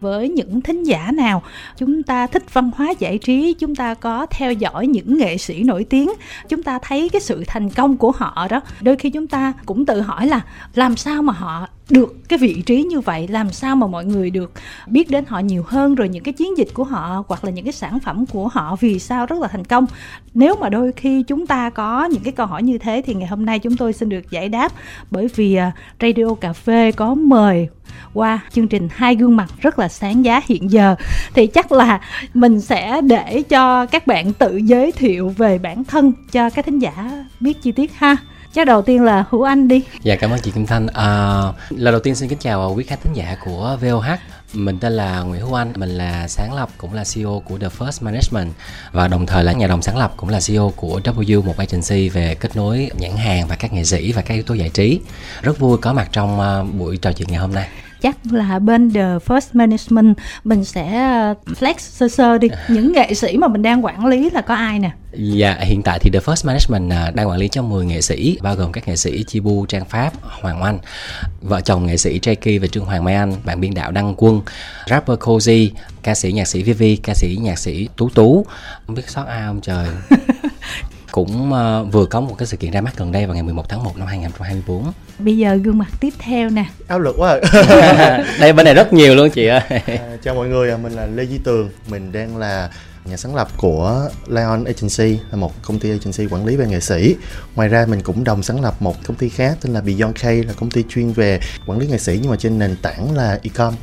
với những thính giả nào. Chúng ta thích văn hóa giải trí, chúng ta có theo dõi những nghệ sĩ nổi tiếng. Chúng ta thấy cái sự thành công của họ đó. Đôi khi chúng ta cũng tự hỏi là, làm sao mà họ được cái vị trí như vậy, làm sao mà mọi người được biết đến họ nhiều hơn, rồi những cái chiến dịch của họ hoặc là những cái sản phẩm của họ vì sao rất là thành công. Nếu mà đôi khi chúng ta có những cái câu hỏi như thế thì ngày hôm nay chúng tôi xin được giải đáp bởi vì à, radio cà phê có mời qua chương trình hai gương mặt rất là sáng giá hiện giờ. Thì chắc là mình sẽ để cho các bạn tự giới thiệu về bản thân cho các thính giả biết chi tiết ha chắc đầu tiên là hữu anh đi. Dạ cảm ơn chị kim thanh. À, lần đầu tiên xin kính chào quý khán thính giả của voh mình tên là Nguyễn Hữu Anh, mình là sáng lập cũng là CEO của The First Management và đồng thời là nhà đồng sáng lập cũng là CEO của W một agency về kết nối nhãn hàng và các nghệ sĩ và các yếu tố giải trí. Rất vui có mặt trong à, buổi trò chuyện ngày hôm nay chắc là bên The First Management mình sẽ ờ, flex sơ sơ đi. Những nghệ sĩ mà mình đang quản lý là có ai nè? Dạ, hiện tại thì The First Management à, đang quản lý cho 10 nghệ sĩ, bao gồm các nghệ sĩ Chi Bu, Trang Pháp, Hoàng Oanh, vợ chồng nghệ sĩ Jackie và Trương Hoàng Mai Anh, bạn biên đạo Đăng Quân, rapper Cozy, ca sĩ nhạc sĩ Vivi, ca sĩ nhạc sĩ Tú Tú, không biết sót ai không trời. cũng uh, vừa có một cái sự kiện ra mắt gần đây vào ngày 11 tháng 1 năm 2024. Bây giờ gương mặt tiếp theo nè. Áp lực quá. À. đây bên này rất nhiều luôn chị ơi. à, chào mọi người, mình là Lê Duy Tường, mình đang là nhà sáng lập của Lion Agency là một công ty agency quản lý về nghệ sĩ. Ngoài ra mình cũng đồng sáng lập một công ty khác tên là Beyond K là công ty chuyên về quản lý nghệ sĩ nhưng mà trên nền tảng là e-com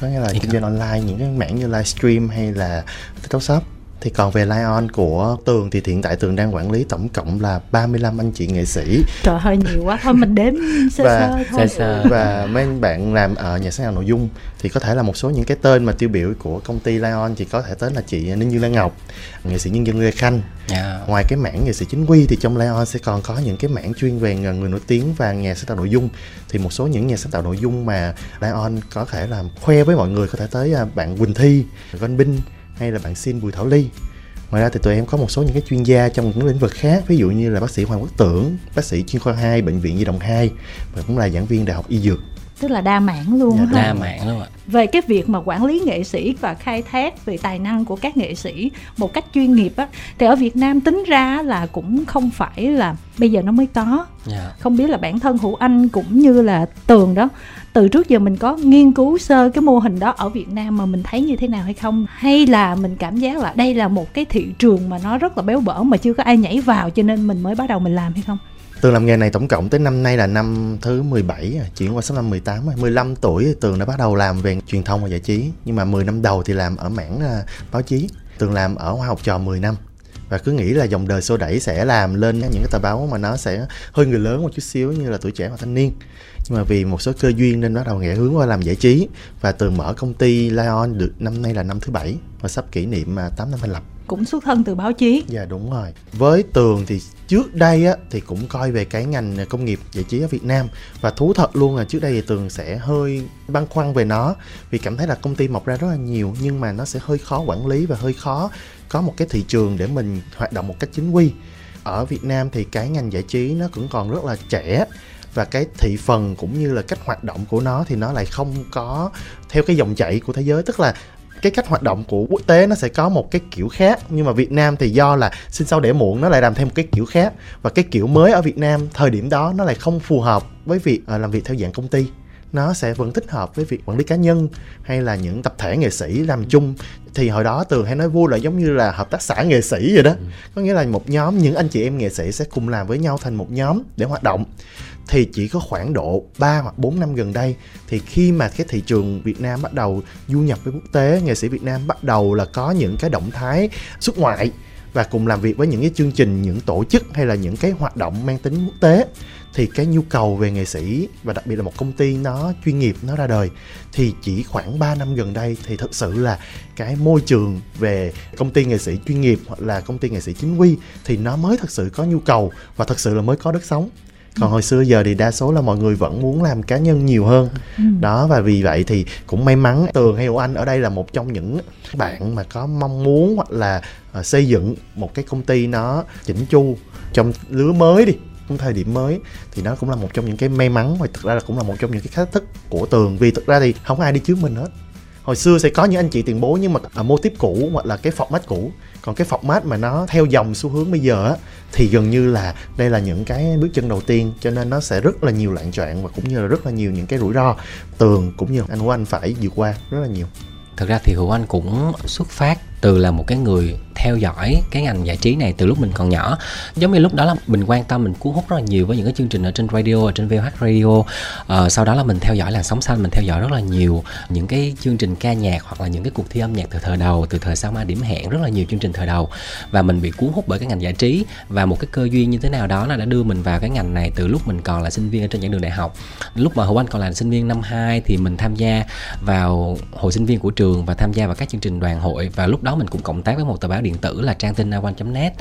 có nghĩa là kinh doanh online những cái mảng như livestream hay là TikTok Shop thì còn về Lion của Tường thì hiện tại Tường đang quản lý tổng cộng là 35 anh chị nghệ sĩ. Trời hơi nhiều quá thôi mình đếm sơ và, sơ thôi. Sơ sơ. Và mấy anh bạn làm ở nhà sáng tạo nội dung thì có thể là một số những cái tên mà tiêu biểu của công ty Lion thì có thể tới là chị Ninh Dương Lan Ngọc, nghệ sĩ nhân dân Lê Khanh. Yeah. Dạ. Ngoài cái mảng nghệ sĩ chính quy thì trong Lion sẽ còn có những cái mảng chuyên về người nổi tiếng và nhà sáng tạo nội dung. Thì một số những nhà sáng tạo nội dung mà Lion có thể làm khoe với mọi người có thể tới à, bạn Quỳnh Thi, Văn Binh hay là bạn xin Bùi Thảo Ly ngoài ra thì tụi em có một số những cái chuyên gia trong những lĩnh vực khác ví dụ như là bác sĩ Hoàng Quốc Tưởng bác sĩ chuyên khoa 2 bệnh viện Nhi đồng 2 và cũng là giảng viên đại học y dược tức là đa mảng luôn dạ, đa mảng luôn ạ về cái việc mà quản lý nghệ sĩ và khai thác về tài năng của các nghệ sĩ một cách chuyên nghiệp á thì ở Việt Nam tính ra là cũng không phải là bây giờ nó mới có yeah. Dạ. không biết là bản thân hữu anh cũng như là tường đó từ trước giờ mình có nghiên cứu sơ cái mô hình đó ở Việt Nam mà mình thấy như thế nào hay không? Hay là mình cảm giác là đây là một cái thị trường mà nó rất là béo bở mà chưa có ai nhảy vào cho nên mình mới bắt đầu mình làm hay không? Tường làm nghề này tổng cộng tới năm nay là năm thứ 17 chuyển qua số năm 18 15 tuổi Tường đã bắt đầu làm về truyền thông và giải trí. Nhưng mà 10 năm đầu thì làm ở mảng à, báo chí. Tường làm ở Hoa học trò 10 năm. Và cứ nghĩ là dòng đời xô đẩy sẽ làm lên những cái tờ báo mà nó sẽ hơi người lớn một chút xíu, như là tuổi trẻ và thanh niên nhưng mà vì một số cơ duyên nên bắt đầu nghề hướng qua làm giải trí. Và từ mở công ty Lion được năm nay là năm thứ bảy và sắp kỷ niệm 8 à, năm thành lập. Cũng xuất thân từ báo chí. Dạ đúng rồi. Với tường thì trước đây á thì cũng coi về cái ngành công nghiệp giải trí ở Việt Nam. Và thú thật luôn là trước đây thì tường sẽ hơi băn khoăn về nó. Vì cảm thấy là công ty mọc ra rất là nhiều nhưng mà nó sẽ hơi khó quản lý và hơi khó có một cái thị trường để mình hoạt động một cách chính quy. Ở Việt Nam thì cái ngành giải trí nó cũng còn rất là trẻ và cái thị phần cũng như là cách hoạt động của nó thì nó lại không có theo cái dòng chảy của thế giới. Tức là cái cách hoạt động của quốc tế nó sẽ có một cái kiểu khác nhưng mà Việt Nam thì do là sinh sau đẻ muộn nó lại làm thêm một cái kiểu khác. Và cái kiểu mới ở Việt Nam thời điểm đó nó lại không phù hợp với việc uh, làm việc theo dạng công ty. Nó sẽ vẫn thích hợp với việc quản lý cá nhân hay là những tập thể nghệ sĩ làm chung. Thì hồi đó tường hay nói vui là giống như là hợp tác xã nghệ sĩ vậy đó. Ừ. có nghĩa là một nhóm những anh chị em nghệ sĩ sẽ cùng làm với nhau thành một nhóm để hoạt động thì chỉ có khoảng độ 3 hoặc 4 năm gần đây thì khi mà cái thị trường Việt Nam bắt đầu du nhập với quốc tế, nghệ sĩ Việt Nam bắt đầu là có những cái động thái xuất ngoại và cùng làm việc với những cái chương trình, những tổ chức hay là những cái hoạt động mang tính quốc tế thì cái nhu cầu về nghệ sĩ và đặc biệt là một công ty nó chuyên nghiệp nó ra đời thì chỉ khoảng 3 năm gần đây thì thực sự là cái môi trường về công ty nghệ sĩ chuyên nghiệp hoặc là công ty nghệ sĩ chính quy thì nó mới thực sự có nhu cầu và thực sự là mới có đất sống còn hồi xưa giờ thì đa số là mọi người vẫn muốn làm cá nhân nhiều hơn. Ừ. đó và vì vậy thì cũng may mắn tường hay anh ở đây là một trong những bạn mà có mong muốn hoặc là uh, xây dựng một cái công ty nó chỉnh chu trong lứa mới đi cũng thời điểm mới thì nó cũng là một trong những cái may mắn và thực ra là cũng là một trong những cái thách thức của tường. Vì thực ra thì không ai đi trước mình hết. Hồi xưa sẽ có những anh chị tiền bối nhưng mà ở mô tiếp cũ hoặc là cái format cũ. Còn cái format mà nó theo dòng xu hướng bây giờ á thì gần như là đây là những cái bước chân đầu tiên, cho nên nó sẽ rất là nhiều loạn choạng và cũng như là rất là nhiều những cái rủi ro. Tường cũng như anh của anh phải vượt qua rất là nhiều. Thực ra thì hữu anh cũng xuất phát từ là một cái người theo dõi cái ngành giải trí này từ lúc mình còn nhỏ. Giống như lúc đó là mình quan tâm mình cuốn hút rất là nhiều với những cái chương trình ở trên radio ở trên VH radio. Ờ, sau đó là mình theo dõi làn sóng xanh mình theo dõi rất là nhiều những cái chương trình ca nhạc hoặc là những cái cuộc thi âm nhạc từ thời đầu từ thời sao ma điểm hẹn rất là nhiều chương trình thời đầu. Và mình bị cuốn hút bởi cái ngành giải trí. Và một cái cơ duyên như thế nào đó là đã đưa mình vào cái ngành này từ lúc mình còn là sinh viên ở trên giảng đường đại học. Lúc mà hữu anh còn là sinh viên năm 2 thì mình tham gia vào hội sinh viên của trường và tham gia vào các chương trình đoàn hội. Và lúc đó đó mình cũng cộng tác với một tờ báo điện tử là trang tin net.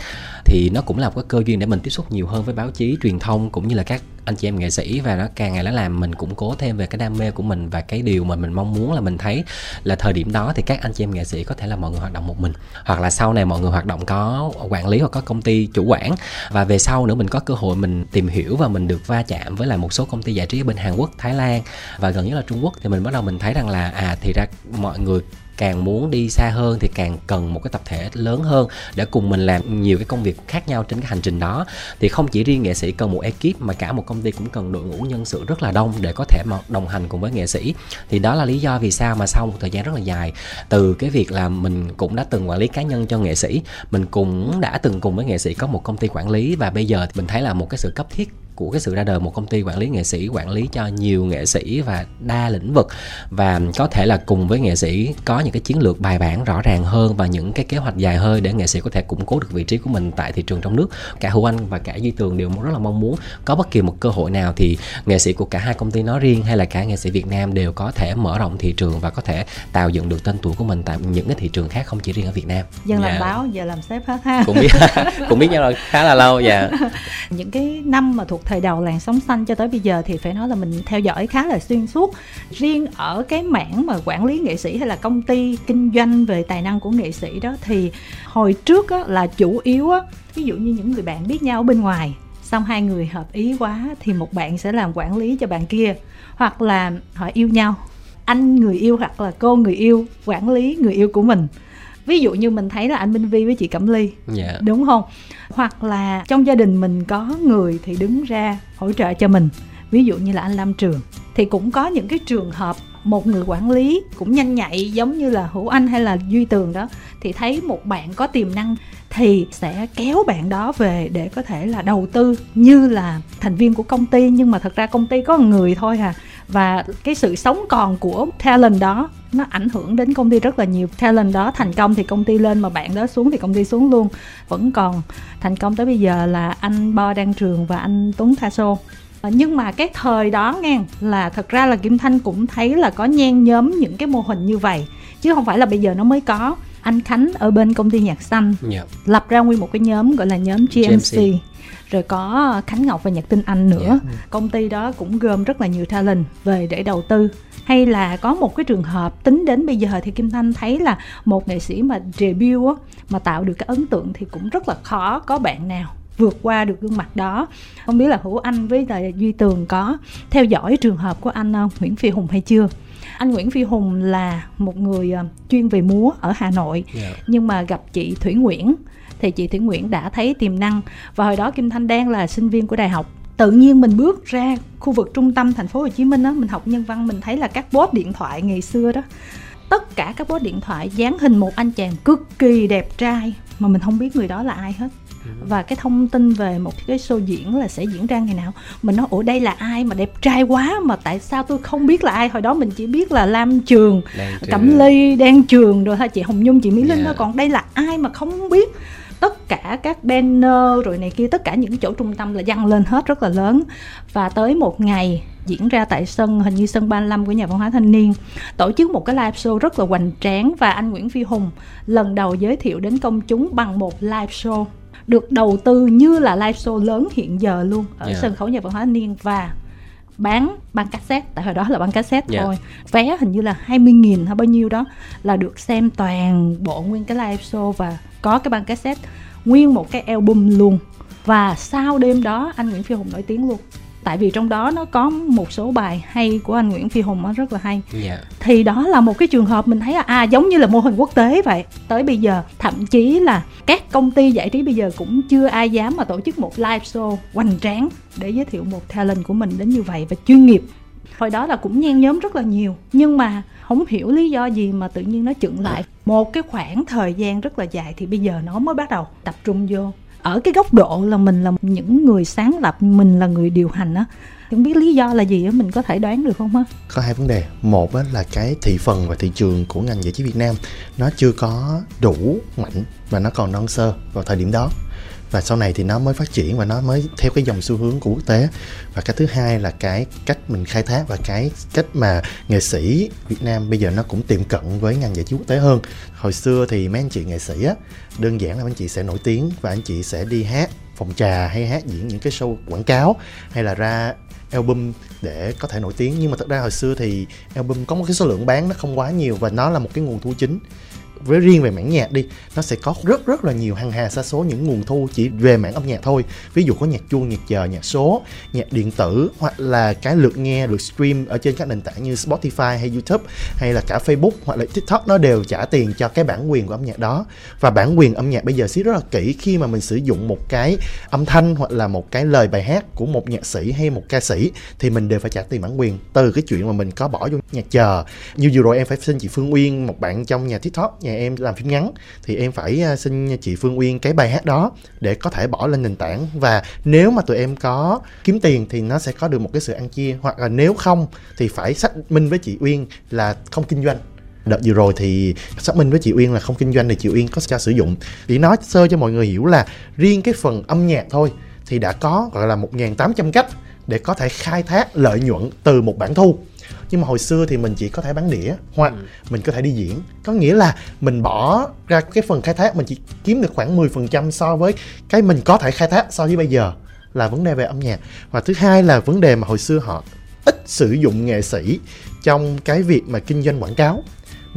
Thì nó cũng là một cái cơ duyên để mình tiếp xúc nhiều hơn với báo chí truyền thông cũng như là các anh chị em nghệ sĩ. Và nó càng ngày nó làm mình củng cố thêm về cái đam mê của mình và cái điều mà mình mong muốn là mình thấy là thời điểm đó thì các anh chị em nghệ sĩ có thể là mọi người hoạt động một mình. Hoặc là sau này mọi người hoạt động có quản lý hoặc có công ty chủ quản. Và về sau nữa mình có cơ hội mình tìm hiểu và mình được va chạm với lại một số công ty giải trí ở bên Hàn Quốc, Thái Lan và gần nhất là Trung Quốc. Thì mình bắt đầu mình thấy rằng là à thì ra mọi người càng muốn đi xa hơn thì càng cần một cái tập thể lớn hơn để cùng mình làm nhiều cái công việc khác nhau trên cái hành trình đó. Thì không chỉ riêng nghệ sĩ cần một ekip, mà cả một công ty cũng cần đội ngũ nhân sự rất là đông để có thể mà đồng hành cùng với nghệ sĩ. Thì đó là lý do vì sao mà sau một thời gian rất là dài, từ cái việc là mình cũng đã từng quản lý cá nhân cho nghệ sĩ, mình cũng đã từng cùng với nghệ sĩ có một công ty quản lý và bây giờ thì mình thấy là một cái sự cấp thiết của cái sự ra đời một công ty quản lý nghệ sĩ quản lý cho nhiều nghệ sĩ và đa lĩnh vực. Và có thể là cùng với nghệ sĩ có những cái chiến lược bài bản rõ ràng hơn và những cái kế hoạch dài hơi để nghệ sĩ có thể củng cố được vị trí của mình tại thị trường trong nước. Cả hữu anh và cả duy tường đều rất là mong muốn có bất kỳ một cơ hội nào thì nghệ sĩ của cả hai công ty nói riêng hay là cả nghệ sĩ việt nam đều có thể mở rộng thị trường và có thể tạo dựng được tên tuổi của mình tại những cái thị trường khác không chỉ riêng ở việt nam. Dân làm dạ. báo giờ làm sếp hết ha. Cũng biết cũng biết nhau là khá là lâu dạ. Những cái năm mà thuộc thời đầu làn sóng xanh cho tới bây giờ thì phải nói là mình theo dõi khá là xuyên suốt. Riêng ở cái mảng mà quản lý nghệ sĩ hay là công ty kinh doanh về tài năng của nghệ sĩ đó thì hồi trước á, là chủ yếu á, ví dụ như những người bạn biết nhau ở bên ngoài xong hai người hợp ý quá thì một bạn sẽ làm quản lý cho bạn kia hoặc là họ yêu nhau. Anh người yêu hoặc là cô người yêu quản lý người yêu của mình ví dụ như mình thấy là anh Minh Vi với chị Cẩm Ly. Yeah. Dạ. đúng không? Hoặc là trong gia đình mình có người thì đứng ra hỗ trợ cho mình. Ví dụ như là anh Lam Trường. Thì cũng có những cái trường hợp một người quản lý cũng nhanh nhạy giống như là hữu anh hay là duy tường đó thì thấy một bạn có tiềm năng thì sẽ kéo bạn đó về để có thể là đầu tư như là thành viên của công ty. Nhưng mà thật ra công ty có một người thôi à và cái sự sống còn của talent đó nó ảnh hưởng đến công ty rất là nhiều. Talent đó thành công thì công ty lên mà bạn đó xuống thì công ty xuống luôn. Vẫn còn thành công tới bây giờ là anh Bo Đăng Trường và anh Tuấn Tha Sô. Ờ, nhưng mà cái thời đó nghe là thật ra là Kim Thanh cũng thấy là có nhen nhóm những cái mô hình như vậy. Chứ không phải là bây giờ nó mới có. Anh Khánh ở bên công ty nhạc xanh. Yeah. Dạ. lập ra nguyên một cái nhóm gọi là nhóm GMC, GMC rồi có Khánh Ngọc và Nhật Tinh Anh nữa yeah. Dạ. công ty đó cũng gom rất là nhiều talent về để đầu tư hay là có một cái trường hợp tính đến bây giờ thì Kim Thanh thấy là một nghệ sĩ mà debut á, mà tạo được cái ấn tượng thì cũng rất là khó có bạn nào vượt qua được gương mặt đó không biết là hữu anh với là duy tường có theo dõi trường hợp của anh uh, nguyễn phi hùng hay chưa anh Nguyễn Phi Hùng là một người uh, chuyên về múa ở Hà Nội yeah. Dạ. nhưng mà gặp chị Thủy Nguyễn thì chị Thủy Nguyễn đã thấy tiềm năng. Và hồi đó Kim Thanh đang là sinh viên của đại học. Tự nhiên mình bước ra khu vực trung tâm thành phố Hồ Chí Minh đó mình học nhân văn mình thấy là các bốt điện thoại ngày xưa đó tất cả các bốt điện thoại dán hình một anh chàng cực kỳ đẹp trai mà mình không biết người đó là ai hết. Ừ. và cái thông tin về một cái show diễn là sẽ diễn ra ngày nào mình nói ủa đây là ai mà đẹp trai quá mà tại sao tôi không biết là ai? Hồi đó mình chỉ biết là lam trường cẩm ly đan trường rồi ha chị hồng nhung chị mỹ linh yeah. đó còn đây là ai mà không biết tất cả các banner rồi này kia tất cả những chỗ trung tâm là dăng lên hết rất là lớn và tới một ngày diễn ra tại sân hình như sân 35 của nhà văn hóa thanh niên tổ chức một cái live show rất là hoành tráng và anh Nguyễn Phi Hùng lần đầu giới thiệu đến công chúng bằng một live show được đầu tư như là live show lớn hiện giờ luôn ở yeah. sân khấu nhà văn hóa thanh niên và bán băng cassette tại hồi đó là băng cassette yeah. thôi vé hình như là 20 nghìn hay bao nhiêu đó là được xem toàn bộ nguyên cái live show và có cái băng cassette nguyên một cái album luôn. Và sau đêm đó anh Nguyễn Phi Hùng nổi tiếng luôn. Tại vì trong đó nó có một số bài hay của anh Nguyễn Phi Hùng nó rất là hay. Dạ. Thì đó là một cái trường hợp mình thấy là à giống như là mô hình quốc tế vậy. Tới bây giờ thậm chí là các công ty giải trí bây giờ cũng chưa ai dám mà tổ chức một live show hoành tráng để giới thiệu một talent của mình đến như vậy. Và chuyên nghiệp hồi đó là cũng nhen nhóm rất là nhiều nhưng mà không hiểu lý do gì mà tự nhiên nó chững lại. Một cái khoảng thời gian rất là dài thì bây giờ nó mới bắt đầu tập trung vô. Ở cái góc độ là mình là những người sáng lập mình là người điều hành á không biết lý do là gì á mình có thể đoán được không á? Có hai vấn đề. Một á, là cái thị phần và thị trường của ngành giải trí Việt Nam nó chưa có đủ mạnh và nó còn non sơ vào thời điểm đó và sau này thì nó mới phát triển và nó mới theo cái dòng xu hướng của quốc tế. Và cái thứ hai là cái cách mình khai thác và cái cách mà nghệ sĩ Việt Nam bây giờ nó cũng tiệm cận với ngành giải trí quốc tế hơn. Hồi xưa thì mấy anh chị nghệ sĩ á, đơn giản là anh chị sẽ nổi tiếng và anh chị sẽ đi hát, phòng trà hay hát diễn những cái show quảng cáo hay là ra album để có thể nổi tiếng. Nhưng mà thật ra hồi xưa thì album có một cái số lượng bán nó không quá nhiều và nó là một cái nguồn thu chính với riêng về mảng nhạc đi, nó sẽ có rất rất là nhiều hàng hà xa số những nguồn thu chỉ về mảng âm nhạc thôi. Ví dụ có nhạc chuông, nhạc chờ, nhạc số, nhạc điện tử, hoặc là cái lượt nghe được stream ở trên các nền tảng như Spotify hay YouTube, hay là cả Facebook, hoặc là TikTok, nó đều trả tiền cho cái bản quyền của âm nhạc đó. Và bản quyền âm nhạc bây giờ xí rất là kỹ khi mà mình sử dụng một cái âm thanh, hoặc là một cái lời bài hát của một nhạc sĩ hay một ca sĩ, thì mình đều phải trả tiền bản quyền từ cái chuyện mà mình có bỏ vô nhạc chờ. Như vừa rồi em phải xin chị Phương Uyên, một bạn trong nhà TikTok nhà em làm phim ngắn, thì em phải à, xin chị Phương Uyên cái bài hát đó để có thể bỏ lên nền tảng. Và nếu mà tụi em có kiếm tiền thì nó sẽ có được một cái sự ăn chia, hoặc là nếu không thì phải xác minh với chị Uyên là không kinh doanh. Đợt vừa rồi thì xác minh với chị Uyên là không kinh doanh thì chị Uyên có cho sử dụng. Chỉ nói sơ cho mọi người hiểu là riêng cái phần âm nhạc thôi thì đã có, gọi là 1.800 cách để có thể khai thác lợi nhuận từ một bản thu nhưng mà hồi xưa thì mình chỉ có thể bán đĩa hoặc ừ. mình có thể đi diễn. Có nghĩa là mình bỏ ra cái phần khai thác mình chỉ kiếm được khoảng 10% so với cái mình có thể khai thác so với bây giờ là vấn đề về âm nhạc. Và thứ hai là vấn đề mà hồi xưa họ ít sử dụng nghệ sĩ trong cái việc mà kinh doanh quảng cáo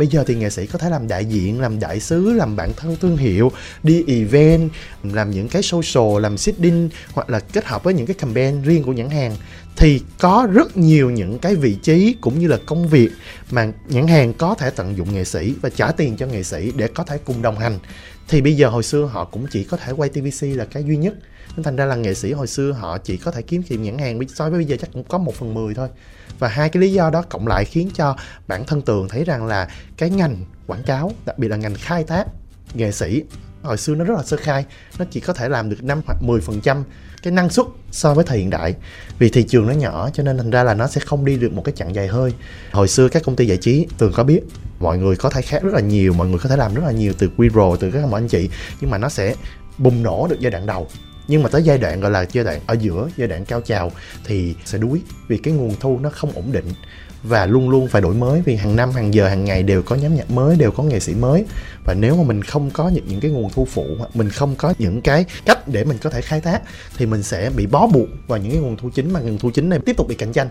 bây giờ thì nghệ sĩ có thể làm đại diện, làm đại sứ, làm bản thân thương hiệu, đi event, làm những cái social, làm sitting hoặc là kết hợp với những cái campaign riêng của nhãn hàng. Thì có rất nhiều những cái vị trí cũng như là công việc mà nhãn hàng có thể tận dụng nghệ sĩ và trả tiền cho nghệ sĩ để có thể cùng đồng hành thì bây giờ hồi xưa họ cũng chỉ có thể quay tvc là cái duy nhất. Nên thành ra là nghệ sĩ hồi xưa họ chỉ có thể kiếm tiền nhãn hàng. So với bây giờ chắc cũng có một phần mười thôi. Và hai cái lý do đó cộng lại khiến cho bản thân tường thấy rằng là cái ngành quảng cáo, đặc biệt là ngành khai thác nghệ sĩ, hồi xưa nó rất là sơ khai. Nó chỉ có thể làm được 5 hoặc 10 phần trăm cái năng suất so với thời hiện đại. Vì thị trường nó nhỏ cho nên thành ra là nó sẽ không đi được một cái chặng dài hơi. Hồi xưa các công ty giải trí, tường có biết mọi người có thể khác rất là nhiều mọi người có thể làm rất là nhiều từ quy từ các mọi anh chị nhưng mà nó sẽ bùng nổ được giai đoạn đầu. Nhưng mà tới giai đoạn gọi là giai đoạn ở giữa giai đoạn cao trào thì sẽ đuối vì cái nguồn thu nó không ổn định và luôn luôn phải đổi mới vì hàng năm hàng giờ hàng ngày đều có nhóm nhạc mới đều có nghệ sĩ mới. Và nếu mà mình không có những, những cái nguồn thu phụ mình không có những cái cách để mình có thể khai thác thì mình sẽ bị bó buộc vào những cái nguồn thu chính mà nguồn thu chính này tiếp tục bị cạnh tranh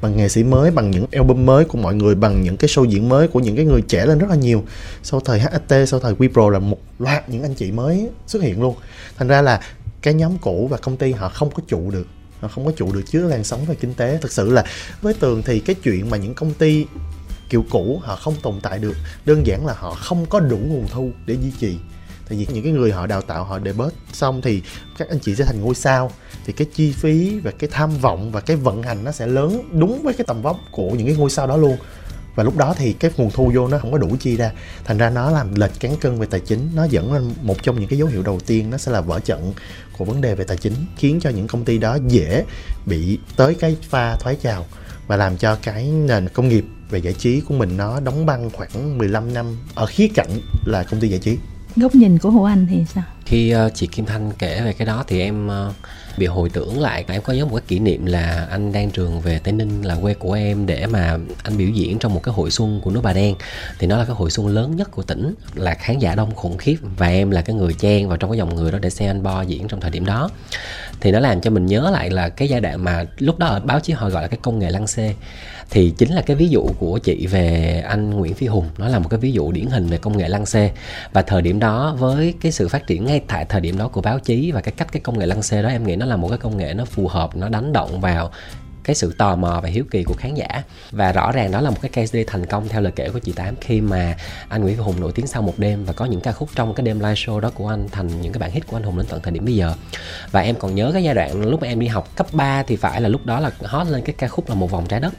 bằng nghệ sĩ mới, bằng những album mới của mọi người, bằng những cái show diễn mới của những cái người trẻ lên rất là nhiều. Sau thời HST sau thời Wipro là một loạt những anh chị mới xuất hiện luôn. Thành ra là cái nhóm cũ và công ty họ không có trụ được. Họ không có trụ được trước làn sóng về kinh tế. Thực sự là với tường thì cái chuyện mà những công ty kiểu cũ họ không tồn tại được, đơn giản là họ không có đủ nguồn thu để duy trì tại vì những cái người họ đào tạo họ để bớt xong thì các anh chị sẽ thành ngôi sao. Thì cái chi phí và cái tham vọng và cái vận hành nó sẽ lớn đúng với cái tầm vóc của những cái ngôi sao đó luôn. Và lúc đó thì cái nguồn thu vô nó không có đủ chi ra. Thành ra nó làm lệch cán cân về tài chính. Nó dẫn lên một trong những cái dấu hiệu đầu tiên nó sẽ là vỡ trận của vấn đề về tài chính, khiến cho những công ty đó dễ bị tới cái pha thoái trào và làm cho cái nền công nghiệp về giải trí của mình nó đóng băng khoảng 15 năm ở khía cạnh là công ty giải trí góc nhìn của Hồ Anh thì sao? Khi uh, chị Kim Thanh kể về cái đó thì em uh, bị hồi tưởng lại. Em có nhớ một cái kỷ niệm là anh đang trường về tây ninh là quê của em để mà anh biểu diễn trong một cái hội xuân của nước bà đen. Thì nó là cái hội xuân lớn nhất của tỉnh là khán giả đông khủng khiếp. Và em là cái người chen vào trong cái dòng người đó để xem anh bo diễn trong thời điểm đó. Thì nó làm cho mình nhớ lại là cái giai đoạn mà lúc đó ở báo chí họ gọi là cái công nghệ lăng xê thì chính là cái ví dụ của chị về anh Nguyễn Phi Hùng. Nó là một cái ví dụ điển hình về công nghệ lăng xê. Và thời điểm đó, với cái sự phát triển ngay tại thời điểm đó của báo chí và cái cách cái công nghệ lăng xê đó, em nghĩ nó là một cái công nghệ nó phù hợp, nó đánh động vào cái sự tò mò và hiếu kỳ của khán giả. Và rõ ràng đó là một cái case đi thành công theo lời kể của chị Tám khi mà anh Nguyễn Hùng nổi tiếng sau một đêm và có những ca khúc trong cái đêm live show đó của anh thành những cái bản hit của anh Hùng đến tận thời điểm bây giờ. Và em còn nhớ cái giai đoạn lúc mà em đi học cấp 3 thì phải là lúc đó là hot lên cái ca khúc là một vòng trái đất.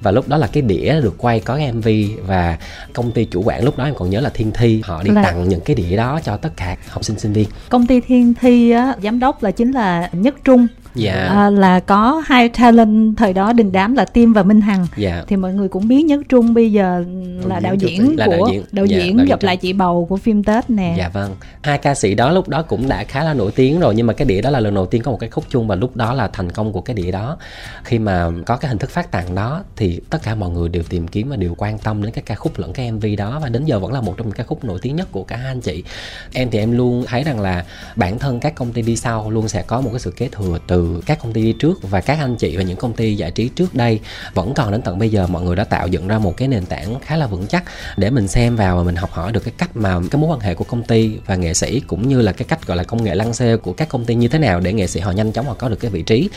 Và lúc đó là cái đĩa được quay có cái MV và công ty chủ quản lúc đó em còn nhớ là Thiên Thi. Họ đi là... tặng những cái đĩa đó cho tất cả học sinh sinh viên. Công ty Thiên Thi á, giám đốc là chính là Nhất Trung dạ à, là có hai talent thời đó đình đám là Tim và Minh Hằng dạ thì mọi người cũng biết Nhất Trung bây giờ là đạo diễn Là của đạo diễn. đạo Dạ, diễn đạo diễn gặp Trung. lại chị bầu của phim Tết nè Dạ vâng. Hai ca sĩ đó lúc đó cũng đã khá là nổi tiếng rồi nhưng mà cái đĩa đó là lần đầu tiên có một cái khúc chung và lúc đó là thành công của cái đĩa đó. Khi mà có cái hình thức phát tặng đó thì tất cả mọi người đều tìm kiếm và đều quan tâm đến cái ca khúc lẫn cái MV đó và đến giờ vẫn là một trong những ca khúc nổi tiếng nhất của cả hai anh chị. Em thì em luôn thấy rằng là bản thân các công ty đi sau luôn sẽ có một cái sự kế thừa từ các công ty đi trước và các anh chị và những công ty giải trí trước đây vẫn còn đến tận bây giờ mọi người đã tạo dựng ra một cái nền tảng khá là vững chắc để mình xem vào và mình học hỏi được cái cách mà cái mối quan hệ của công ty và nghệ sĩ cũng như là cái cách gọi là công nghệ lăng xê của các công ty như thế nào để nghệ sĩ họ nhanh chóng họ có được cái vị trí.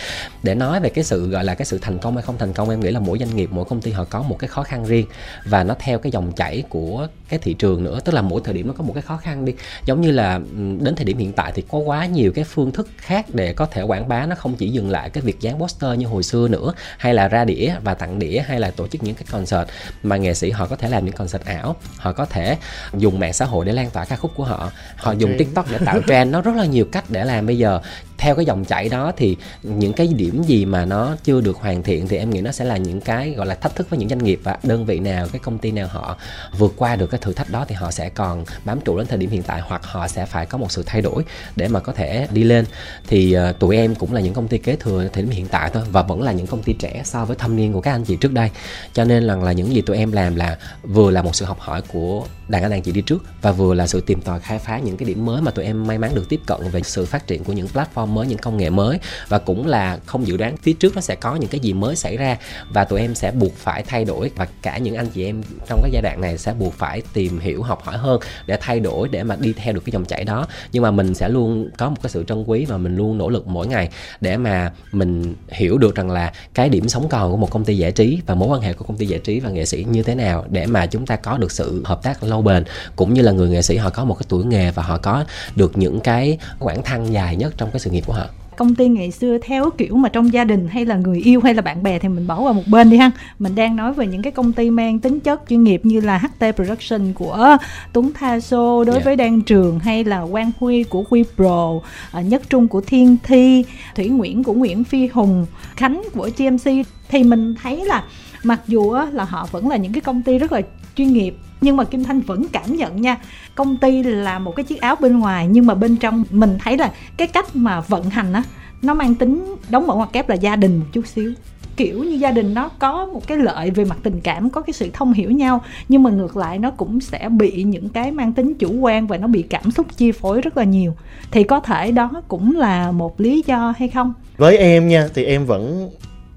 Để nói về cái sự gọi là cái sự thành công hay không thành công, em nghĩ là mỗi doanh nghiệp, mỗi công ty họ có một cái khó khăn riêng và nó theo cái dòng chảy của cái thị trường nữa. Tức là mỗi thời điểm nó có một cái khó khăn đi. Giống như là đến thời điểm hiện tại thì có quá nhiều cái phương thức khác để có thể quảng bá nó không chỉ dừng lại cái việc dán poster như hồi xưa nữa hay là ra đĩa và tặng đĩa hay là tổ chức những cái concert mà nghệ sĩ họ có thể làm những concert ảo họ có thể dùng mạng xã hội để lan tỏa ca khúc của họ họ dùng Trend. tiktok để tạo trend nó rất là nhiều cách để làm bây giờ theo cái dòng chảy đó thì những cái điểm gì mà nó chưa được hoàn thiện thì em nghĩ nó sẽ là những cái gọi là thách thức với những doanh nghiệp và đơn vị nào cái công ty nào họ vượt qua được cái thử thách đó thì họ sẽ còn bám trụ đến thời điểm hiện tại hoặc họ sẽ phải có một sự thay đổi để mà có thể đi lên. Thì uh, tụi em cũng là những công ty kế thừa thời điểm hiện tại thôi và vẫn là những công ty trẻ so với thâm niên của các anh chị trước đây. Cho nên là, là những gì tụi em làm là vừa là một sự học hỏi của đàn anh đàn chị đi trước và vừa là sự tìm tòi khai phá những cái điểm mới mà tụi em may mắn được tiếp cận về sự phát triển của những platform mới, những công nghệ mới. Và cũng là không dự đoán phía trước nó sẽ có những cái gì mới xảy ra. Và tụi em sẽ buộc phải thay đổi. Và cả những anh chị em trong cái giai đoạn này sẽ buộc phải tìm hiểu, học hỏi hơn để thay đổi, để mà đi theo được cái dòng chảy đó. Nhưng mà mình sẽ luôn có một cái sự trân quý và mình luôn nỗ lực mỗi ngày để mà mình hiểu được rằng là cái điểm sống còn của một công ty giải trí và mối quan hệ của công ty giải trí và nghệ sĩ như thế nào để mà chúng ta có được sự hợp tác lâu bền. Cũng như là người nghệ sĩ họ có một cái tuổi nghề và họ có được những cái quãng thăng dài nhất trong cái sự nghiệp của họ. Công ty ngày xưa theo kiểu mà trong gia đình hay là người yêu hay là bạn bè thì mình bỏ qua một bên đi ha. Mình đang nói về những cái công ty mang tính chất chuyên nghiệp như là HT Production của Tuấn Tha Sô đối Dạ. với Đan Trường hay là Quang Huy của Huy Pro à, Nhất Trung của Thiên Thi Thủy Nguyễn của Nguyễn Phi Hùng Khánh của GMC thì mình thấy là mặc dù là họ vẫn là những cái công ty rất là chuyên nghiệp nhưng mà Kim Thanh vẫn cảm nhận nha, công ty là một cái chiếc áo bên ngoài, nhưng mà bên trong mình thấy là cái cách mà vận hành á, nó mang tính đóng mở ngoặc kép là gia đình một chút xíu. Kiểu như gia đình nó có một cái lợi về mặt tình cảm, có cái sự thông hiểu nhau, nhưng mà ngược lại nó cũng sẽ bị những cái mang tính chủ quan và nó bị cảm xúc chi phối rất là nhiều. Thì có thể đó cũng là một lý do hay không? Với em nha, thì em vẫn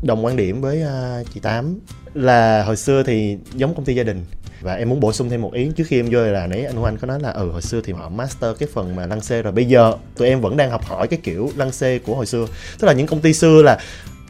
đồng quan điểm với à, chị tám là hồi xưa thì giống công ty gia đình và em muốn bổ sung thêm một ý trước khi em vô là nãy anh Hoàng Anh có nói là ừ hồi xưa thì họ master cái phần mà lăng xê rồi. Bây giờ tụi em vẫn đang học hỏi cái kiểu lăng xê của hồi xưa. Tức là những công ty xưa là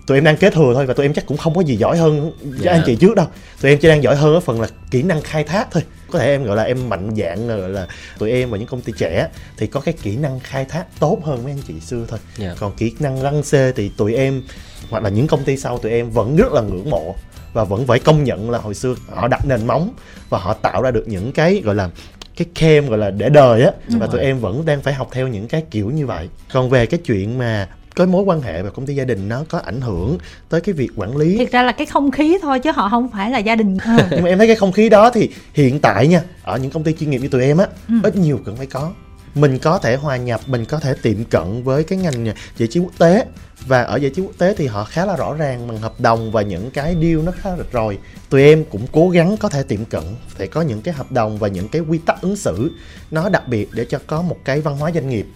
tụi em đang kế thừa thôi và tụi em chắc cũng không có gì giỏi hơn các Dạ. anh chị trước đâu. Tụi em chỉ đang giỏi hơn ở phần là kỹ năng khai thác thôi. Có thể em gọi là em mạnh dạng là gọi là tụi em và những công ty trẻ thì có cái kỹ năng khai thác tốt hơn mấy anh chị xưa thôi. Dạ. còn kỹ năng lăng xê thì tụi em hoặc là những công ty sau tụi em vẫn rất là ngưỡng mộ và vẫn phải công nhận là hồi xưa họ đặt nền móng và họ tạo ra được những cái gọi là cái kem gọi là để đời á. Và tụi em vẫn đang phải học theo những cái kiểu như vậy. Còn về cái chuyện mà cái mối quan hệ và công ty gia đình nó có ảnh hưởng tới cái việc quản lý thiệt ra là cái không khí thôi chứ họ không phải là gia đình. Nhưng mà em thấy cái không khí đó thì hiện tại nha ở những công ty chuyên nghiệp như tụi em á Ừ. ít nhiều cần phải có mình có thể hòa nhập, mình có thể tiệm cận với cái ngành giải trí quốc tế. Và ở giải trí quốc tế thì họ khá là rõ ràng bằng hợp đồng và những cái deal nó khá là rồi. tụi em cũng cố gắng có thể tiệm cận phải có những cái hợp đồng và những cái quy tắc ứng xử nó đặc biệt để cho có một cái văn hóa doanh nghiệp.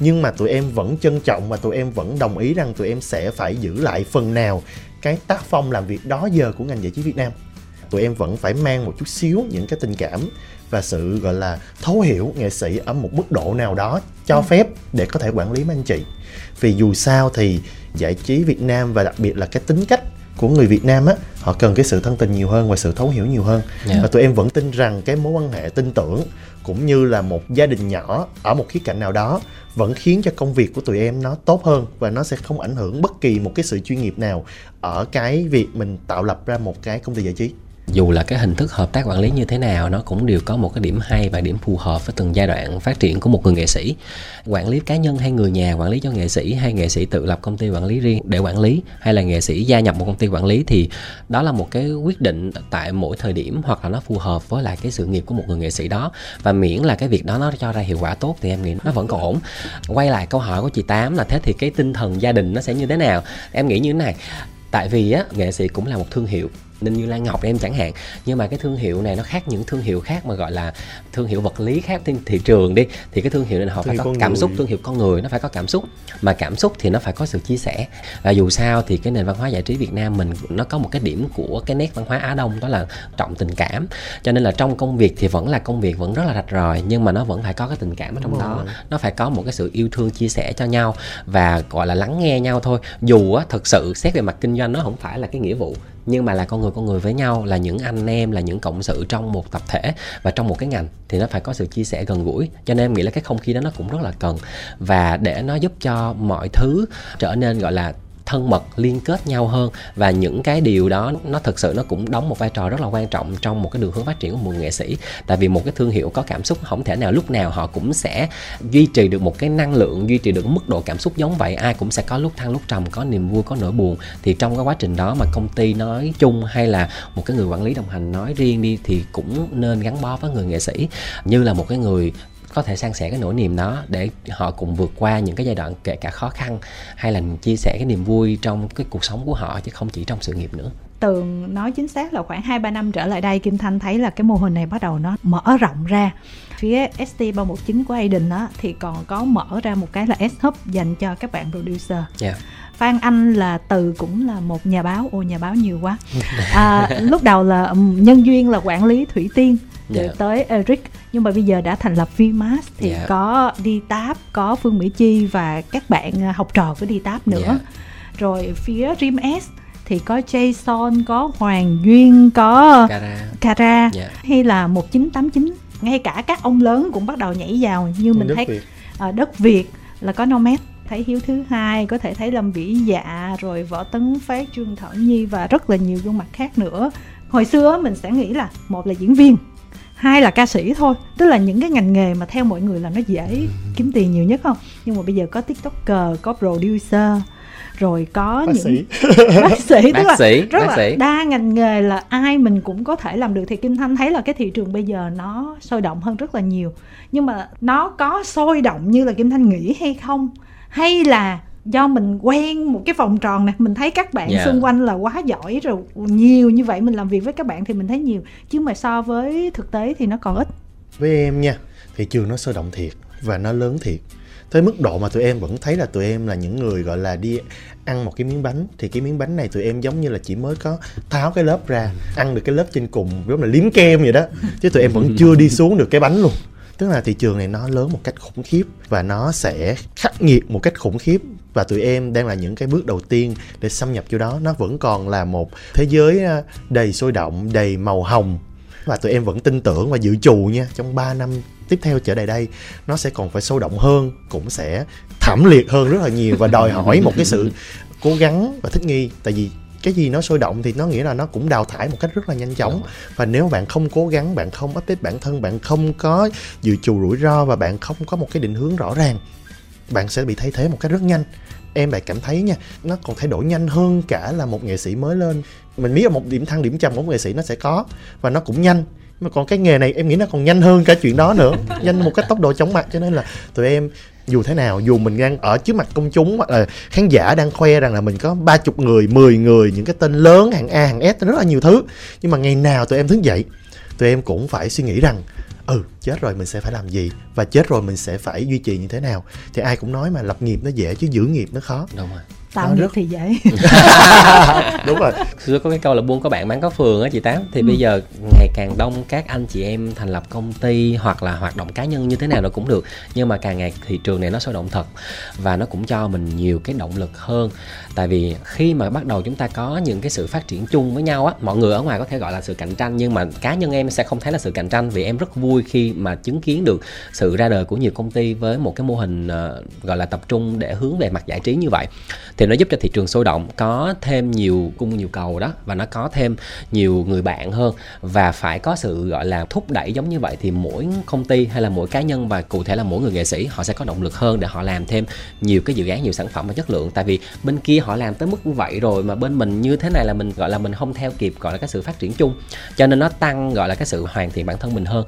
Nhưng mà tụi em vẫn trân trọng và tụi em vẫn đồng ý rằng tụi em sẽ phải giữ lại phần nào cái tác phong làm việc đó giờ của ngành giải trí Việt Nam. Tụi em vẫn phải mang một chút xíu những cái tình cảm và sự gọi là thấu hiểu nghệ sĩ ở một mức độ nào đó cho phép để có thể quản lý mấy anh chị. Vì dù sao thì giải trí Việt Nam và đặc biệt là cái tính cách của người Việt Nam á họ cần cái sự thân tình nhiều hơn và sự thấu hiểu nhiều hơn. Dạ. và tụi em vẫn tin rằng cái mối quan hệ tin tưởng cũng như là một gia đình nhỏ ở một khía cạnh nào đó vẫn khiến cho công việc của tụi em nó tốt hơn và nó sẽ không ảnh hưởng bất kỳ một cái sự chuyên nghiệp nào ở cái việc mình tạo lập ra một cái công ty giải trí dù là cái hình thức hợp tác quản lý như thế nào, nó cũng đều có một cái điểm hay và điểm phù hợp với từng giai đoạn phát triển của một người nghệ sĩ. Quản lý cá nhân hay người nhà, quản lý cho nghệ sĩ hay nghệ sĩ tự lập công ty quản lý riêng để quản lý, hay là nghệ sĩ gia nhập một công ty quản lý thì đó là một cái quyết định tại mỗi thời điểm hoặc là nó phù hợp với lại cái sự nghiệp của một người nghệ sĩ đó. Và miễn là cái việc đó nó cho ra hiệu quả tốt thì em nghĩ nó vẫn còn ổn. Quay lại câu hỏi của chị tám là thế thì cái tinh thần gia đình nó sẽ như thế nào? Em nghĩ như thế này, tại vì á, nghệ sĩ cũng là một thương hiệu nên như Lan Ngọc em chẳng hạn. Nhưng mà cái thương hiệu này nó khác những thương hiệu khác mà gọi là thương hiệu vật lý khác trên thị trường đi. Thì cái thương hiệu này họ Thương phải có cảm người. xúc thương hiệu con người nó phải có cảm xúc. Mà cảm xúc thì nó phải có sự chia sẻ. Và dù sao thì cái nền văn hóa giải trí Việt Nam mình nó có một cái điểm của cái nét văn hóa Á Đông đó là trọng tình cảm. Cho nên là trong công việc thì vẫn là công việc vẫn rất là rạch ròi nhưng mà nó vẫn phải có cái tình cảm ở trong Đúng đó. rồi. nó phải có một cái sự yêu thương chia sẻ cho nhau và gọi là lắng nghe nhau thôi. Dù á thực sự xét về mặt kinh doanh nó không phải là cái nghĩa vụ nhưng mà là con người con người với nhau, là những anh em, là những cộng sự trong một tập thể và trong một cái ngành thì nó phải có sự chia sẻ gần gũi. Cho nên em nghĩ là cái không khí đó nó cũng rất là cần. Và để nó giúp cho mọi thứ trở nên, gọi là thân mật liên kết nhau hơn và những cái điều đó, nó thực sự nó cũng đóng một vai trò rất là quan trọng trong một cái đường hướng phát triển của một nghệ sĩ. Tại vì một cái thương hiệu có cảm xúc không thể nào lúc nào họ cũng sẽ duy trì được một cái năng lượng, duy trì được mức độ cảm xúc giống vậy. Ai cũng sẽ có lúc thăng lúc trầm, có niềm vui, có nỗi buồn. Thì trong cái quá trình đó mà công ty nói chung hay là một cái người quản lý đồng hành nói riêng đi thì cũng nên gắn bó với người nghệ sĩ. Như là một cái người có thể san sẻ cái nỗi niềm đó để họ cùng vượt qua những cái giai đoạn kể cả khó khăn hay là chia sẻ cái niềm vui trong cái cuộc sống của họ chứ không chỉ trong sự nghiệp nữa. Tường nói chính xác là khoảng 2-3 năm trở lại đây Kim Thanh thấy là cái mô hình này bắt đầu nó mở rộng ra. Phía ST319 của Aiden á, thì còn có mở ra một cái là S-Hub dành cho các bạn producer. Yeah. Phan Anh là từ cũng là một nhà báo, ô nhà báo nhiều quá. À, Lúc đầu là nhân duyên là quản lý Thủy Tiên rồi Dạ. tới Eric nhưng mà bây giờ đã thành lập Vmax thì Dạ. có đi táp có Phương Mỹ Chi và các bạn à, học trò của đi táp nữa Dạ. rồi phía Rim S thì có Jason có Hoàng Duyên có Cara Cara Dạ. hay là 1989 ngay cả các ông lớn cũng bắt đầu nhảy vào như mình Đất thấy Việt. ở đất Việt là có Nomad thấy Hiếu thứ hai có thể thấy Lâm Vĩ Dạ rồi Võ Tấn Phát Trương Thảo Nhi và rất là nhiều gương mặt khác nữa hồi xưa mình sẽ nghĩ là một là diễn viên hai là ca sĩ thôi tức là những cái ngành nghề mà theo mọi người là nó dễ kiếm tiền nhiều nhất không? Nhưng mà bây giờ có tiktoker có producer rồi có Bác những sĩ. bác sĩ tức Bác là sĩ, rất bác là sĩ. đa ngành nghề là ai mình cũng có thể làm được. Thì kim thanh thấy là cái thị trường bây giờ nó sôi động hơn rất là nhiều. Nhưng mà nó có sôi động như là kim thanh nghĩ hay không? Hay là do mình quen một cái vòng tròn này mình thấy các bạn Dạ. xung quanh là quá giỏi rồi nhiều như vậy mình làm việc với các bạn thì mình thấy nhiều chứ mà so với thực tế thì nó còn ít. Với em nha thị trường nó sôi động thiệt và nó lớn thiệt. Tới mức độ mà tụi em vẫn thấy là tụi em là những người gọi là đi ăn một cái miếng bánh thì cái miếng bánh này tụi em giống như là chỉ mới có tháo cái lớp ra ăn được cái lớp trên cùng giống là liếm kem vậy đó chứ tụi em vẫn chưa đi xuống được cái bánh luôn. Tức là thị trường này nó lớn một cách khủng khiếp và nó sẽ khắc nghiệt một cách khủng khiếp và tụi em đang là những cái bước đầu tiên để xâm nhập vô đó. Nó vẫn còn là một thế giới đầy sôi động đầy màu hồng. Và tụi em vẫn tin tưởng và dự trù nha trong 3 năm tiếp theo trở lại đây nó sẽ còn phải sôi động hơn cũng sẽ thảm liệt hơn rất là nhiều và đòi hỏi một cái sự cố gắng và thích nghi. Tại vì cái gì nó sôi động thì nó nghĩa là nó cũng đào thải một cách rất là nhanh chóng. Và nếu bạn không cố gắng bạn không update bản thân bạn không có dự trù rủi ro và bạn không có một cái định hướng rõ ràng bạn sẽ bị thay thế một cách rất nhanh. Em lại cảm thấy nha nó còn thay đổi nhanh hơn cả là một nghệ sĩ mới lên. Mình biết là một điểm thăng điểm trầm của một nghệ sĩ nó sẽ có và nó cũng nhanh. Mà còn cái nghề này em nghĩ nó còn nhanh hơn cả chuyện đó nữa. Nhanh một cái tốc độ chóng mặt cho nên là tụi em dù thế nào dù mình đang ở trước mặt công chúng hoặc là khán giả đang khoe rằng là mình có ba chục người 10 người những cái tên lớn hàng A hàng S rất là nhiều thứ. Nhưng mà ngày nào tụi em thức dậy tụi em cũng phải suy nghĩ rằng ừ chết rồi mình sẽ phải làm gì? Và chết rồi mình sẽ phải duy trì như thế nào? Thì ai cũng nói mà, lập nghiệp nó dễ chứ giữ nghiệp nó khó. Đúng rồi tạo nghiệp rất- thì dễ đúng rồi. Xưa có cái câu là buôn có bạn bán có phường á chị tám. Thì Ừ. bây giờ ngày càng đông các anh chị em thành lập công ty hoặc là hoạt động cá nhân như thế nào nó cũng được. Nhưng mà càng ngày thị trường này nó sôi động thật và nó cũng cho mình nhiều cái động lực hơn. Tại vì khi mà bắt đầu chúng ta có những cái sự phát triển chung với nhau á mọi người ở ngoài có thể gọi là sự cạnh tranh nhưng mà cá nhân em sẽ không thấy là sự cạnh tranh vì em rất vui khi mà chứng kiến được sự ra đời của nhiều công ty với một cái mô hình ờ, gọi là tập trung để hướng về mặt giải trí như vậy thì nó giúp cho thị trường sôi động, có thêm nhiều cung, nhiều cầu đó, và nó có thêm nhiều người bạn hơn. Và phải có sự, gọi là, thúc đẩy giống như vậy thì mỗi công ty hay là mỗi cá nhân và cụ thể là mỗi người nghệ sĩ, họ sẽ có động lực hơn để họ làm thêm nhiều cái dự án, nhiều sản phẩm và chất lượng. Tại vì bên kia họ làm tới mức như vậy rồi mà bên mình như thế này là mình, gọi là, mình không theo kịp, gọi là, cái sự phát triển chung. Cho nên nó tăng, gọi là, cái sự hoàn thiện bản thân mình hơn.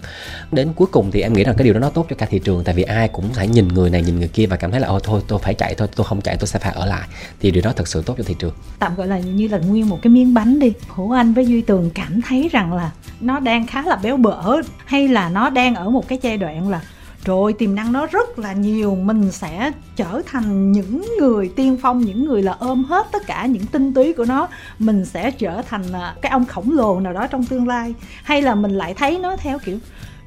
Đến cuối cùng thì em nghĩ rằng cái điều đó nó tốt cho cả thị trường, tại vì ai cũng phải nhìn người này, nhìn người kia và cảm thấy là, ôi, thôi, tôi phải chạy, thôi, tôi không chạy, tôi sẽ phải ở lại thì điều đó thật sự tốt cho thị trường. Tạm gọi là như là nguyên một cái miếng bánh đi. Hữu anh với duy tường cảm thấy rằng là nó đang khá là béo bở hay là nó đang ở một cái giai đoạn là rồi tiềm năng nó rất là nhiều, mình sẽ trở thành những người tiên phong, những người là ôm hết tất cả những tinh túy của nó. Mình sẽ trở thành à, cái ông khổng lồ nào đó trong tương lai. Hay là mình lại thấy nó theo kiểu,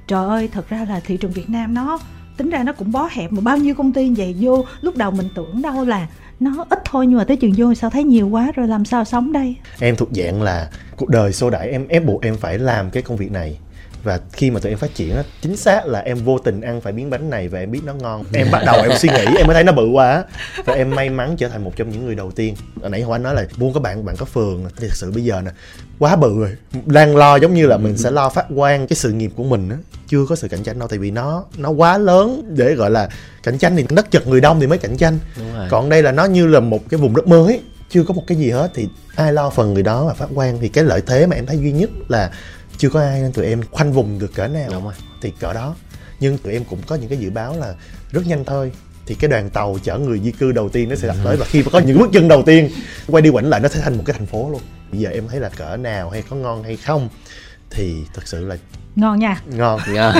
trời ơi, thật ra là thị trường việt nam nó tính ra nó cũng bó hẹp mà bao nhiêu công ty vậy vô. Lúc đầu mình tưởng đâu là nó ít thôi, nhưng mà tới trường vô sao thấy nhiều quá, rồi làm sao sống đây? Em thuộc dạng là cuộc đời xô đẩy, em ép buộc em phải làm cái công việc này. Và khi mà tụi em phát triển á, chính xác là em vô tình ăn phải miếng bánh này và em biết nó ngon. Em bắt đầu em suy nghĩ, em mới thấy nó bự quá. Và em may mắn trở thành một trong những người đầu tiên. Hồi nãy hoa nói là buôn có bạn bạn có phường. Thì thực sự bây giờ nè, quá bự rồi. Đang lo giống như là mình sẽ lo phát quan cái sự nghiệp của mình á chưa có sự cạnh tranh đâu tại vì nó nó quá lớn để gọi là cạnh tranh thì đất chật người đông thì mới cạnh tranh. Còn đây là nó như là một cái vùng đất mới chưa có một cái gì hết thì ai lo phần người đó mà phát quan. Thì cái lợi thế mà em thấy duy nhất là chưa có ai nên tụi em khoanh vùng được cỡ nào đúng rồi. thì cỡ đó. Nhưng tụi em cũng có những cái dự báo là rất nhanh thôi thì cái đoàn tàu chở người di cư đầu tiên nó sẽ đặt tới và khi mà có những bước chân đầu tiên quay đi quảnh lại nó sẽ thành một cái thành phố luôn. Bây giờ em thấy là cỡ nào hay có ngon hay không thì thật sự là ngon nha ngon Dạ.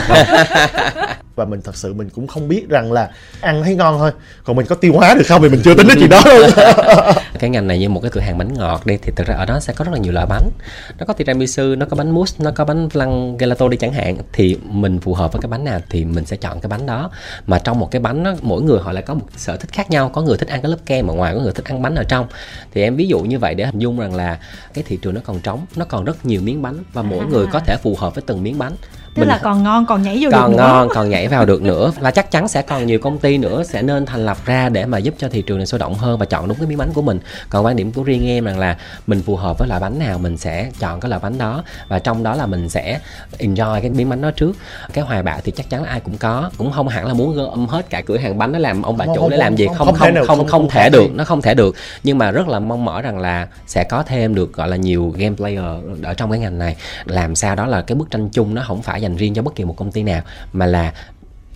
và mình thật sự mình cũng không biết rằng là ăn thấy ngon thôi. Còn mình có tiêu hóa được không thì mình chưa tính đến chuyện đó luôn cái ngành này như một cái cửa hàng bánh ngọt đi thì thực ra ở đó sẽ có rất là nhiều loại bánh. Nó có tiramisu nó có bánh mousse nó có bánh flan gelato đi chẳng hạn. Thì mình phù hợp với cái bánh nào thì mình sẽ chọn cái bánh đó. Mà trong một cái bánh đó, mỗi người họ lại có một sở thích khác nhau. Có người thích ăn cái lớp kem ở ngoài có người thích ăn bánh ở trong. Thì em ví dụ như vậy để hình dung rằng là cái thị trường nó còn trống nó còn rất nhiều miếng bánh. Và mỗi À. người có thể phù hợp với từng miếng bánh tức là còn ngon còn nhảy vô được còn nữa. ngon còn nhảy vào được nữa. Và chắc chắn sẽ còn nhiều công ty nữa sẽ nên thành lập ra để mà giúp cho thị trường này sôi động hơn và chọn đúng cái miếng bánh của mình. Còn quan điểm của riêng em rằng là mình phù hợp với loại bánh nào mình sẽ chọn cái loại bánh đó. Và trong đó là mình sẽ enjoy cái miếng bánh đó trước. Cái hoài bão thì chắc chắn là ai cũng có. Cũng không hẳn là muốn gom hết cả cửa hàng bánh nó làm ông bà Không, chủ không, để làm gì. không, không không thể không không không- không thể. được nó không thể được. Nhưng mà rất là mong mỏi rằng là sẽ có thêm được gọi là nhiều game player ở trong cái ngành này. Làm sao đó là cái bức tranh chung nó không phải dành riêng cho bất kỳ một công ty nào mà là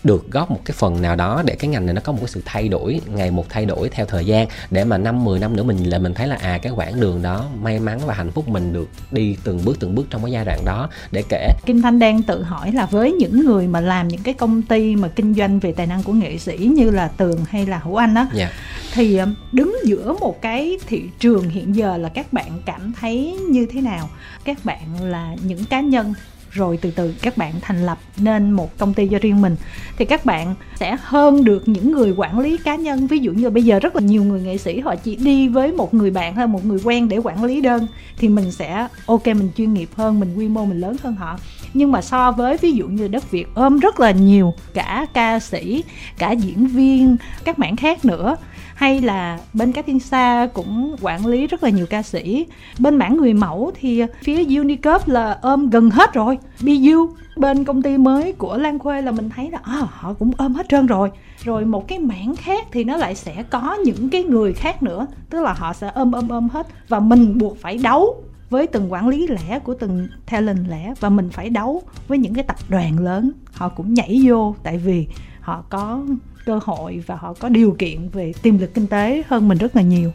được góp một cái phần nào đó để cái ngành này nó có một cái sự thay đổi ngày một thay đổi theo thời gian để mà năm 10 năm nữa mình là mình thấy là à cái quãng đường đó may mắn và hạnh phúc mình được đi từng bước từng bước trong cái giai đoạn đó để kể Kim Thanh đang tự hỏi là với những người mà làm những cái công ty mà kinh doanh về tài năng của nghệ sĩ như là Tường hay là Hữu Anh á dạ thì um, đứng giữa một cái thị trường hiện giờ là các bạn cảm thấy như thế nào? Các bạn là những cá nhân rồi từ từ các bạn thành lập nên một công ty cho riêng mình. Thì các bạn sẽ hơn được những người quản lý cá nhân. Ví dụ như bây giờ rất là nhiều người nghệ sĩ, họ chỉ đi với một người bạn hay một người quen để quản lý đơn, thì mình sẽ, ok, mình chuyên nghiệp hơn, mình quy mô mình lớn hơn họ. Nhưng mà so với ví dụ như đất Việt ôm rất là nhiều cả ca sĩ, cả diễn viên, các mảng khác nữa hay là bên các thiên sa cũng quản lý rất là nhiều ca sĩ. Bên mảng người mẫu thì phía Unicop là ôm gần hết rồi. BU bên công ty mới của Lan Khuê là mình thấy là à, họ cũng ôm hết trơn rồi. Rồi một cái mảng khác thì nó lại sẽ có những cái người khác nữa tức là họ sẽ ôm ôm ôm hết. Và mình buộc phải đấu với từng quản lý lẻ của từng talent lẻ và mình phải đấu với những cái tập đoàn lớn. Họ cũng nhảy vô tại vì họ có cơ hội và họ có điều kiện về tiềm lực kinh tế hơn mình rất là nhiều.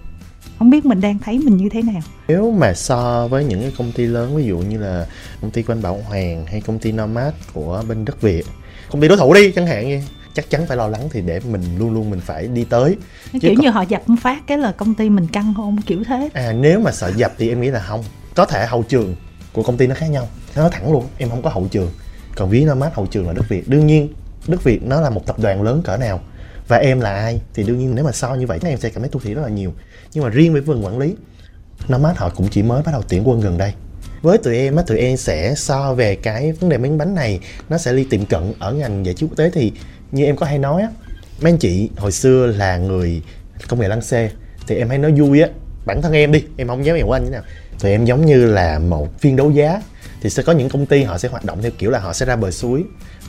Không biết mình đang thấy mình như thế nào. Nếu mà so với những cái công ty lớn ví dụ như là công ty Quanh Bảo Hoàng hay công ty Nomad của bên đất Việt Công ty đối thủ đi chẳng hạn như chắc chắn phải lo lắng thì để mình luôn luôn mình phải đi tới. Chứ kiểu còn... như họ dập phát cái là công ty mình căng hôn kiểu thế. À nếu mà sợ dập thì em nghĩ là không. Có thể hậu trường của công ty nó khác nhau. Nó thẳng luôn em không có hậu trường. Còn ví mát hậu trường là đất việt. Đương nhiên đức việt nó là một tập đoàn lớn cỡ nào và em là ai thì đương nhiên nếu mà so như vậy em sẽ cảm thấy thu thị rất là nhiều. Nhưng mà riêng với phần quản lý nó mát họ cũng chỉ mới bắt đầu tuyển quân gần đây. Với tụi em á, tụi em sẽ so về cái vấn đề miếng bánh này, nó sẽ đi tiệm cận ở ngành giải trí quốc tế thì như em có hay nói á, mấy anh chị hồi xưa là người công nghệ lăng xê thì em hay nói vui á. Bản thân em đi, em không dám hiểu anh như nào. Thì em giống như là một phiên đấu giá thì sẽ có những công ty họ sẽ hoạt động theo kiểu là họ sẽ ra bờ suối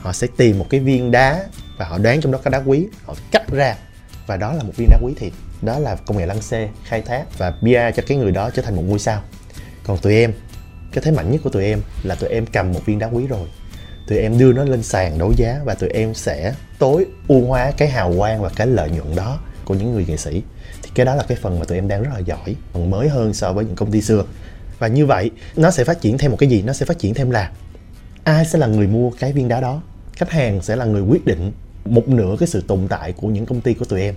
họ sẽ tìm một cái viên đá và họ đoán trong đó có đá quý. Họ cắt ra và đó là một viên đá quý thiệt. Đó là công nghệ lăng xê khai thác và bia cho cái người đó trở thành một ngôi sao. Còn tụi em, cái thế mạnh nhất của tụi em là tụi em cầm một viên đá quý rồi. Tụi em đưa nó lên sàn đấu giá và tụi em sẽ tối ưu hóa cái hào quang và cái lợi nhuận đó của những người nghệ sĩ. Thì cái đó là cái phần mà tụi em đang rất là giỏi, phần mới hơn so với những công ty xưa. Và như vậy, nó sẽ phát triển thêm một cái gì? Nó sẽ phát triển thêm là ai sẽ là người mua cái viên đá đó? Khách hàng sẽ là người quyết định một nửa cái sự tồn tại của những công ty của tụi em.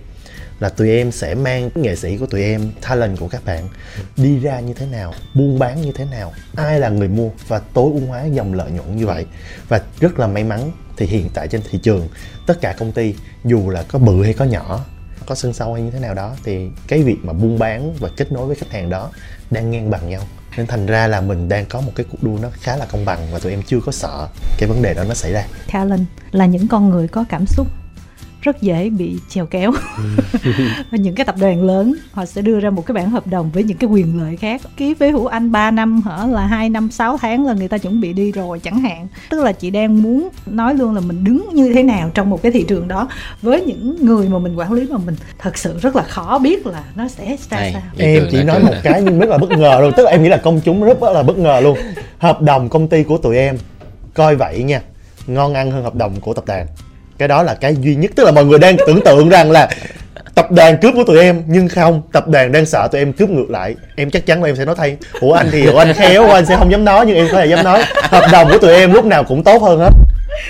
Là tụi em sẽ mang nghệ sĩ của tụi em, talent của các bạn đi ra như thế nào, buôn bán như thế nào, ai là người mua và tối ưu hóa dòng lợi nhuận như vậy. Và rất là may mắn thì hiện tại trên thị trường, tất cả công ty dù là có bự hay có nhỏ, có sân sâu hay như thế nào đó, thì cái việc mà buôn bán và kết nối với khách hàng đó đang ngang bằng nhau nên thành ra là mình đang có một cái cuộc đua nó khá là công bằng và tụi em chưa có sợ cái vấn đề đó nó xảy ra. Talent là những con người có cảm xúc rất dễ bị chèo kéo. Ừ. những cái tập đoàn lớn họ sẽ đưa ra một cái bản hợp đồng với những cái quyền lợi khác. Ký với hữu anh 3 năm hả? Là hai năm 6 tháng là người ta chuẩn bị đi rồi chẳng hạn. Tức là chị đang muốn nói luôn là mình đứng như thế nào trong một cái thị trường đó với những người mà mình quản lý mà mình thật sự rất là khó biết là nó sẽ ra sao. Em chỉ nói một cái nhưng rất là bất ngờ luôn. Tức là em nghĩ là công chúng rất là bất ngờ luôn. Hợp đồng công ty của tụi em. Coi vậy nha. Ngon ăn hơn hợp đồng của tập đoàn cái đó là cái duy nhất. Tức là mọi người đang tưởng tượng rằng là tập đoàn cướp của tụi em, nhưng không, tập đoàn đang sợ tụi em cướp ngược lại. Em chắc chắn là em sẽ nói thay. Của anh thì của anh khéo của anh sẽ không dám nói, nhưng em có thể dám nói. Hợp đồng của tụi em lúc nào cũng tốt hơn hết.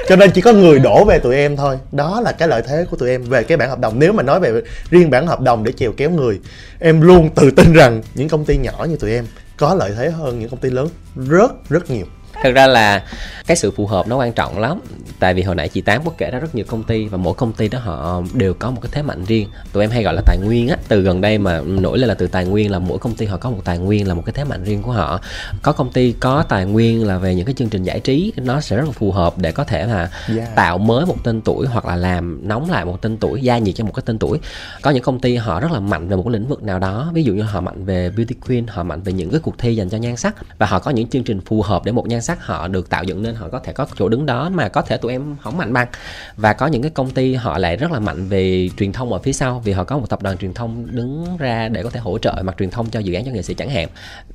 Cho nên chỉ có người đổ về tụi em thôi. Đó là cái lợi thế của tụi em về cái bản hợp đồng. Nếu mà nói về riêng bản hợp đồng để chèo kéo người, em luôn tự tin rằng những công ty nhỏ như tụi em có lợi thế hơn những công ty lớn rất rất nhiều thật ra là cái sự phù hợp nó quan trọng lắm. Tại vì hồi nãy chị tám có kể ra rất nhiều công ty và mỗi công ty đó họ đều có một cái thế mạnh riêng. Tụi em hay gọi là tài nguyên á. Từ gần đây mà nổi lên là từ tài nguyên là mỗi công ty họ có một tài nguyên là một cái thế mạnh riêng của họ. Có công ty có tài nguyên là về những cái chương trình giải trí nó sẽ rất là phù hợp để có thể là yeah. tạo mới một tên tuổi hoặc là làm nóng lại một tên tuổi gia nhiệt cho một cái tên tuổi. Có những công ty họ rất là mạnh về một cái lĩnh vực nào đó. Ví dụ như họ mạnh về beauty queen họ mạnh về những cái cuộc thi dành cho nhan sắc và họ có những chương trình phù hợp để một nhan sắc họ được tạo dựng nên, họ có thể có chỗ đứng đó mà có thể tụi em không mạnh bằng. Và có những cái công ty họ lại rất là mạnh về truyền thông ở phía sau, vì họ có một tập đoàn truyền thông đứng ra để có thể hỗ trợ mặt truyền thông cho dự án cho nghệ sĩ chẳng hạn.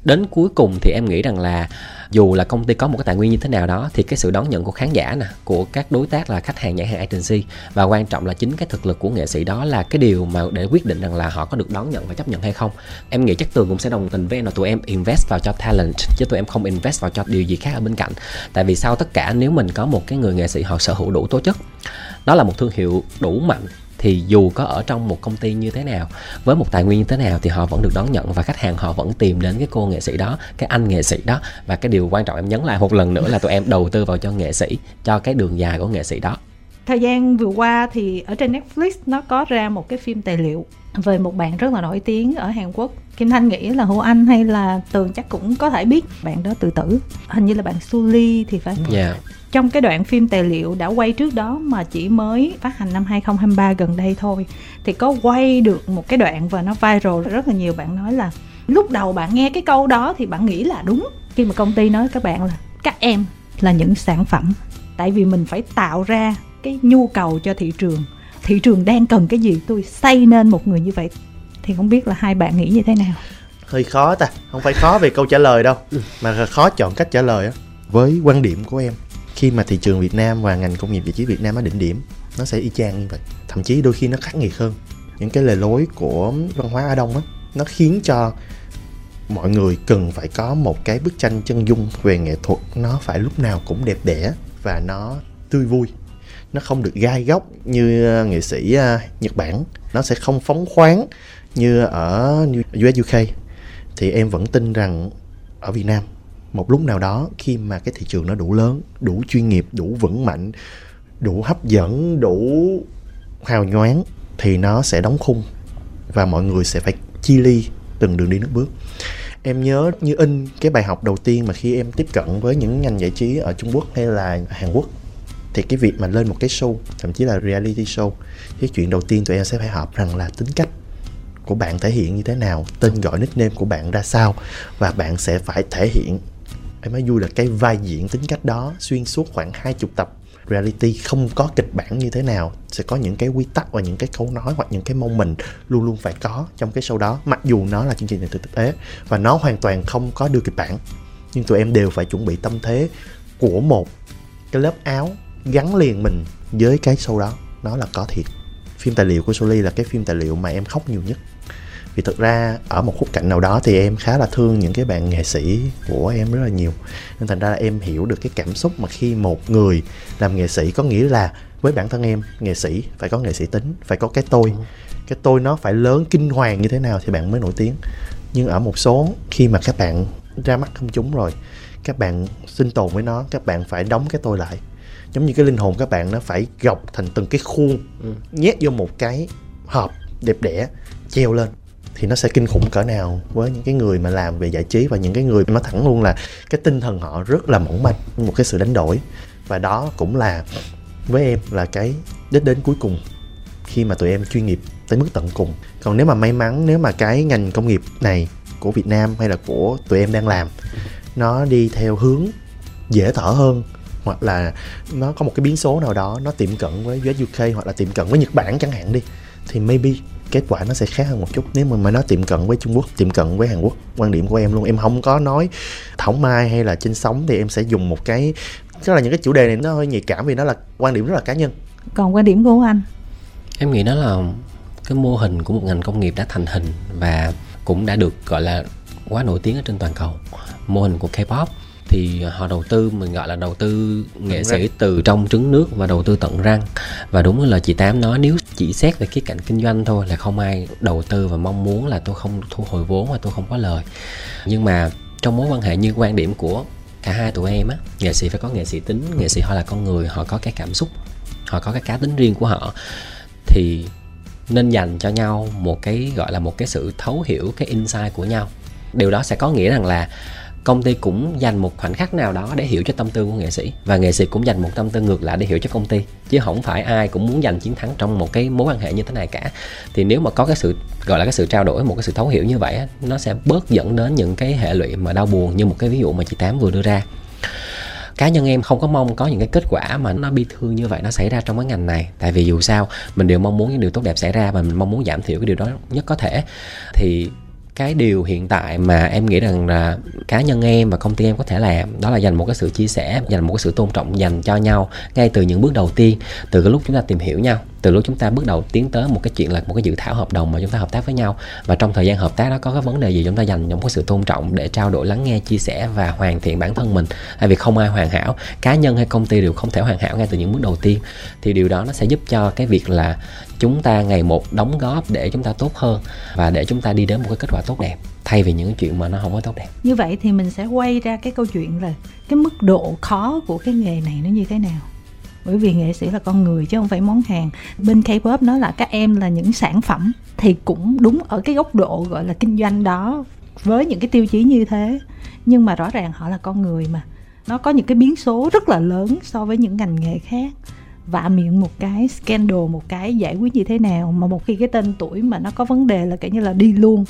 Đến cuối cùng thì em nghĩ rằng là dù là công ty có một cái tài nguyên như thế nào đó, thì cái sự đón nhận của khán giả nè, của các đối tác là khách hàng nhãn hàng agency, và quan trọng là chính cái thực lực của nghệ sĩ đó là cái điều mà để quyết định rằng là họ có được đón nhận và chấp nhận hay không. Em nghĩ chắc tường cũng sẽ đồng tình với em là tụi em invest vào cho talent, chứ tụi em không invest vào cho điều gì khác ở bên cạnh. Tại vì sau tất cả, nếu mình có một cái người nghệ sĩ họ sở hữu đủ tố chất nó là một thương hiệu đủ mạnh thì dù có ở trong một công ty như thế nào với một tài nguyên như thế nào thì họ vẫn được đón nhận và khách hàng họ vẫn tìm đến cái cô nghệ sĩ đó cái anh nghệ sĩ đó. Và cái điều quan trọng em nhấn lại một lần nữa là tụi em đầu tư vào cho nghệ sĩ cho cái đường dài của nghệ sĩ đó. Thời gian vừa qua thì ở trên Netflix nó có ra một cái phim tài liệu về một bạn rất là nổi tiếng ở Hàn Quốc. Kim Thanh nghĩ là Hồ Anh hay là Tường chắc cũng có thể biết bạn đó tự tử. Hình như là bạn Suli thì phải yeah. Trong cái đoạn phim tài liệu đã quay trước đó mà chỉ mới phát hành năm 2023 gần đây thôi thì có quay được một cái đoạn và nó viral rất là nhiều. Bạn nói là lúc đầu bạn nghe cái câu đó thì bạn nghĩ là đúng. Khi mà công ty nói các bạn là các em là những sản phẩm tại vì mình phải tạo ra cái nhu cầu cho thị trường. Thị trường đang cần cái gì? Tôi xây nên một người như vậy. Thì không biết là hai bạn nghĩ như thế nào? Hơi khó ta không phải khó về câu trả lời đâu mà khó chọn cách trả lời á. Với quan điểm của em khi mà thị trường Việt Nam và ngành công nghiệp giải trí Việt Nam ở đỉnh điểm, nó sẽ y chang như vậy. Thậm chí đôi khi nó khắc nghiệt hơn. Những cái lề lối của văn hóa Á Đông á, nó khiến cho mọi người cần phải có một cái bức tranh chân dung về nghệ thuật. Nó phải lúc nào cũng đẹp đẽ và nó tươi vui. Nó không được gai góc như ờ, nghệ sĩ ờ, Nhật Bản. Nó sẽ không phóng khoáng như ở US UK thì em vẫn tin rằng ở Việt Nam một lúc nào đó, khi mà cái thị trường nó đủ lớn, đủ chuyên nghiệp, đủ vững mạnh, đủ hấp dẫn, đủ hào nhoáng, thì nó sẽ đóng khung và mọi người sẽ phải chi ly từng đường đi nước bước. Em nhớ như in cái bài học đầu tiên mà khi em tiếp cận với những ngành giải trí ở Trung Quốc hay là Hàn Quốc, thì cái việc mà lên một cái show, thậm chí là reality show, cái chuyện đầu tiên tụi em sẽ phải học rằng là tính cách của bạn thể hiện như thế nào, tên gọi, nickname của bạn ra sao, và bạn sẽ phải thể hiện em nói vui là cái vai diễn tính cách đó xuyên suốt khoảng hai chục tập. Reality không có kịch bản như thế nào, sẽ có những cái quy tắc và những cái câu nói hoặc những cái mong mình luôn luôn phải có trong cái show đó, mặc dù nó là chương trình thực tế và nó hoàn toàn không có đưa kịch bản. Nhưng tụi em đều phải chuẩn bị tâm thế của một cái lớp áo gắn liền mình với cái show đó. Nó là có thiệt. Phim tài liệu của Soli là cái phim tài liệu mà em khóc nhiều nhất vì thực ra ở một khúc cạnh nào đó thì em khá là thương những cái bạn nghệ sĩ của em rất là nhiều. Nên thành ra là em hiểu được cái cảm xúc mà khi một người làm nghệ sĩ có nghĩa là với bản thân em nghệ sĩ phải có nghệ sĩ tính phải có cái tôi. Cái tôi nó phải lớn kinh hoàng như thế nào thì bạn mới nổi tiếng. Nhưng ở một số khi mà các bạn ra mắt công chúng rồi các bạn sinh tồn với nó các bạn phải đóng cái tôi lại. Giống như cái linh hồn các bạn nó phải gọc thành từng cái khuôn ừ. nhét vô một cái hộp đẹp đẽ treo lên thì nó sẽ kinh khủng cỡ nào với những cái người mà làm về giải trí và những cái người nó thẳng luôn là cái tinh thần họ rất là mỏng manh, một cái sự đánh đổi. Và đó cũng là, với em là cái đích đến cuối cùng khi mà tụi em chuyên nghiệp tới mức tận cùng. Còn nếu mà may mắn, nếu mà cái ngành công nghiệp này của Việt Nam hay là của tụi em đang làm, nó đi theo hướng dễ thở hơn, hoặc là nó có một cái biến số nào đó nó tiệm cận với US UK hoặc là tiệm cận với Nhật Bản chẳng hạn đi, thì maybe kết quả nó sẽ khác hơn một chút. Nếu mà mà nó tiệm cận với Trung Quốc tiệm cận với Hàn Quốc quan điểm của em luôn. Em không có nói thảo mai hay là trên sóng thì em sẽ dùng một cái tức là những cái chủ đề này nó hơi nhạy cảm vì nó là quan điểm rất là cá nhân. Còn quan điểm của anh? Em nghĩ đó là cái mô hình của một ngành công nghiệp đã thành hình và cũng đã được gọi là quá nổi tiếng ở trên toàn cầu. Mô hình của K-pop thì họ đầu tư mình gọi là đầu tư nghệ sĩ từ trong trứng nước và đầu tư tận răng. Và đúng là chị tám nói nếu chỉ xét về cái cạnh kinh doanh thôi là không ai đầu tư và mong muốn là tôi không thu hồi vốn và tôi không có lời. Nhưng mà trong mối quan hệ như quan điểm của cả hai tụi em á nghệ sĩ phải có nghệ sĩ tính nghệ sĩ họ là con người họ có cái cảm xúc họ có cái cá tính riêng của họ thì nên dành cho nhau một cái gọi là một cái sự thấu hiểu cái insight của nhau. Điều đó sẽ có nghĩa rằng là công ty cũng dành một khoảnh khắc nào đó để hiểu cho tâm tư của nghệ sĩ. Và nghệ sĩ cũng dành một tâm tư ngược lại để hiểu cho công ty. Chứ không phải ai cũng muốn giành chiến thắng trong một cái mối quan hệ như thế này cả. Thì nếu mà có cái sự, gọi là cái sự trao đổi, một cái sự thấu hiểu như vậy nó sẽ bớt dẫn đến những cái hệ lụy mà đau buồn như một cái ví dụ mà chị tám vừa đưa ra. Cá nhân em không có mong có những cái kết quả mà nó bi thương như vậy nó xảy ra trong cái ngành này. Tại vì dù sao, mình đều mong muốn những điều tốt đẹp xảy ra và mình mong muốn giảm thiểu cái điều đó nhất có thể. Thì cái điều hiện tại mà em nghĩ rằng là cá nhân em và công ty em có thể làm, đó là dành một cái sự chia sẻ, dành một cái sự tôn trọng dành cho nhau ngay từ những bước đầu tiên, từ cái lúc chúng ta tìm hiểu nhau từ lúc chúng ta bước đầu tiến tới một cái chuyện là một cái dự thảo hợp đồng mà chúng ta hợp tác với nhau. Và trong thời gian hợp tác đó có cái vấn đề gì chúng ta dành những cái sự tôn trọng để trao đổi, lắng nghe, chia sẻ và hoàn thiện bản thân mình? Tại vì không ai hoàn hảo, cá nhân hay công ty đều không thể hoàn hảo ngay từ những bước đầu tiên. Thì điều đó nó sẽ giúp cho cái việc là chúng ta ngày một đóng góp để chúng ta tốt hơn và để chúng ta đi đến một cái kết quả tốt đẹp, thay vì những chuyện mà nó không có tốt đẹp. Như vậy thì mình sẽ quay ra cái câu chuyện là cái mức độ khó của cái nghề này nó như thế nào? Bởi vì nghệ sĩ là con người chứ không phải món hàng. Bên K-pop nó là các em là những sản phẩm thì cũng đúng ở cái góc độ gọi là kinh doanh đó, với những cái tiêu chí như thế. Nhưng mà rõ ràng họ là con người mà. Nó có những cái biến số rất là lớn so với những ngành nghề khác. Vạ miệng một cái, scandal một cái, giải quyết như thế nào. Mà một khi cái tên tuổi mà nó có vấn đề là kể như là đi luôn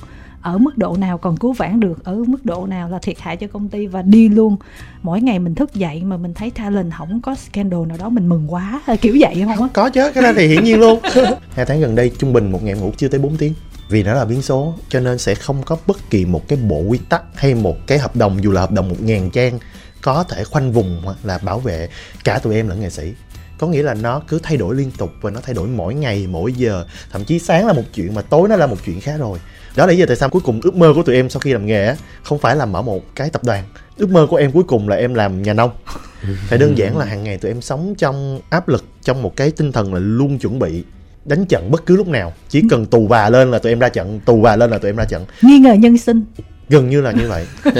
ở mức độ nào, còn cứu vãn được ở mức độ nào là thiệt hại cho công ty và đi luôn. Mỗi ngày mình thức dậy mà mình thấy talent không có scandal nào đó, mình mừng quá. Kiểu vậy không á có chứ, cái đó thì hiển nhiên luôn. Hai tháng gần đây trung bình một ngày ngủ chưa tới 4 tiếng. Vì nó là biến số, cho nên sẽ không có bất kỳ một cái bộ quy tắc hay một cái hợp đồng, dù là hợp đồng một ngàn trang, có thể khoanh vùng là bảo vệ cả tụi em lẫn nghệ sĩ. Có nghĩa là nó cứ thay đổi liên tục và nó thay đổi mỗi ngày, mỗi giờ. Thậm chí sáng là một chuyện mà tối nó là một chuyện khác rồi đó là lý do tại sao cuối cùng ước mơ của tụi em sau khi làm nghề á không phải là mở một cái tập đoàn. Ước mơ của em cuối cùng là em làm nhà nông. Tại đơn giản là hàng ngày tụi em sống trong áp lực trong một cái tinh thần là luôn chuẩn bị đánh trận bất cứ lúc nào. Chỉ cần tù và lên là tụi em ra trận tù và lên là tụi em ra trận. Nghi ngờ nhân sinh. Gần như là như vậy.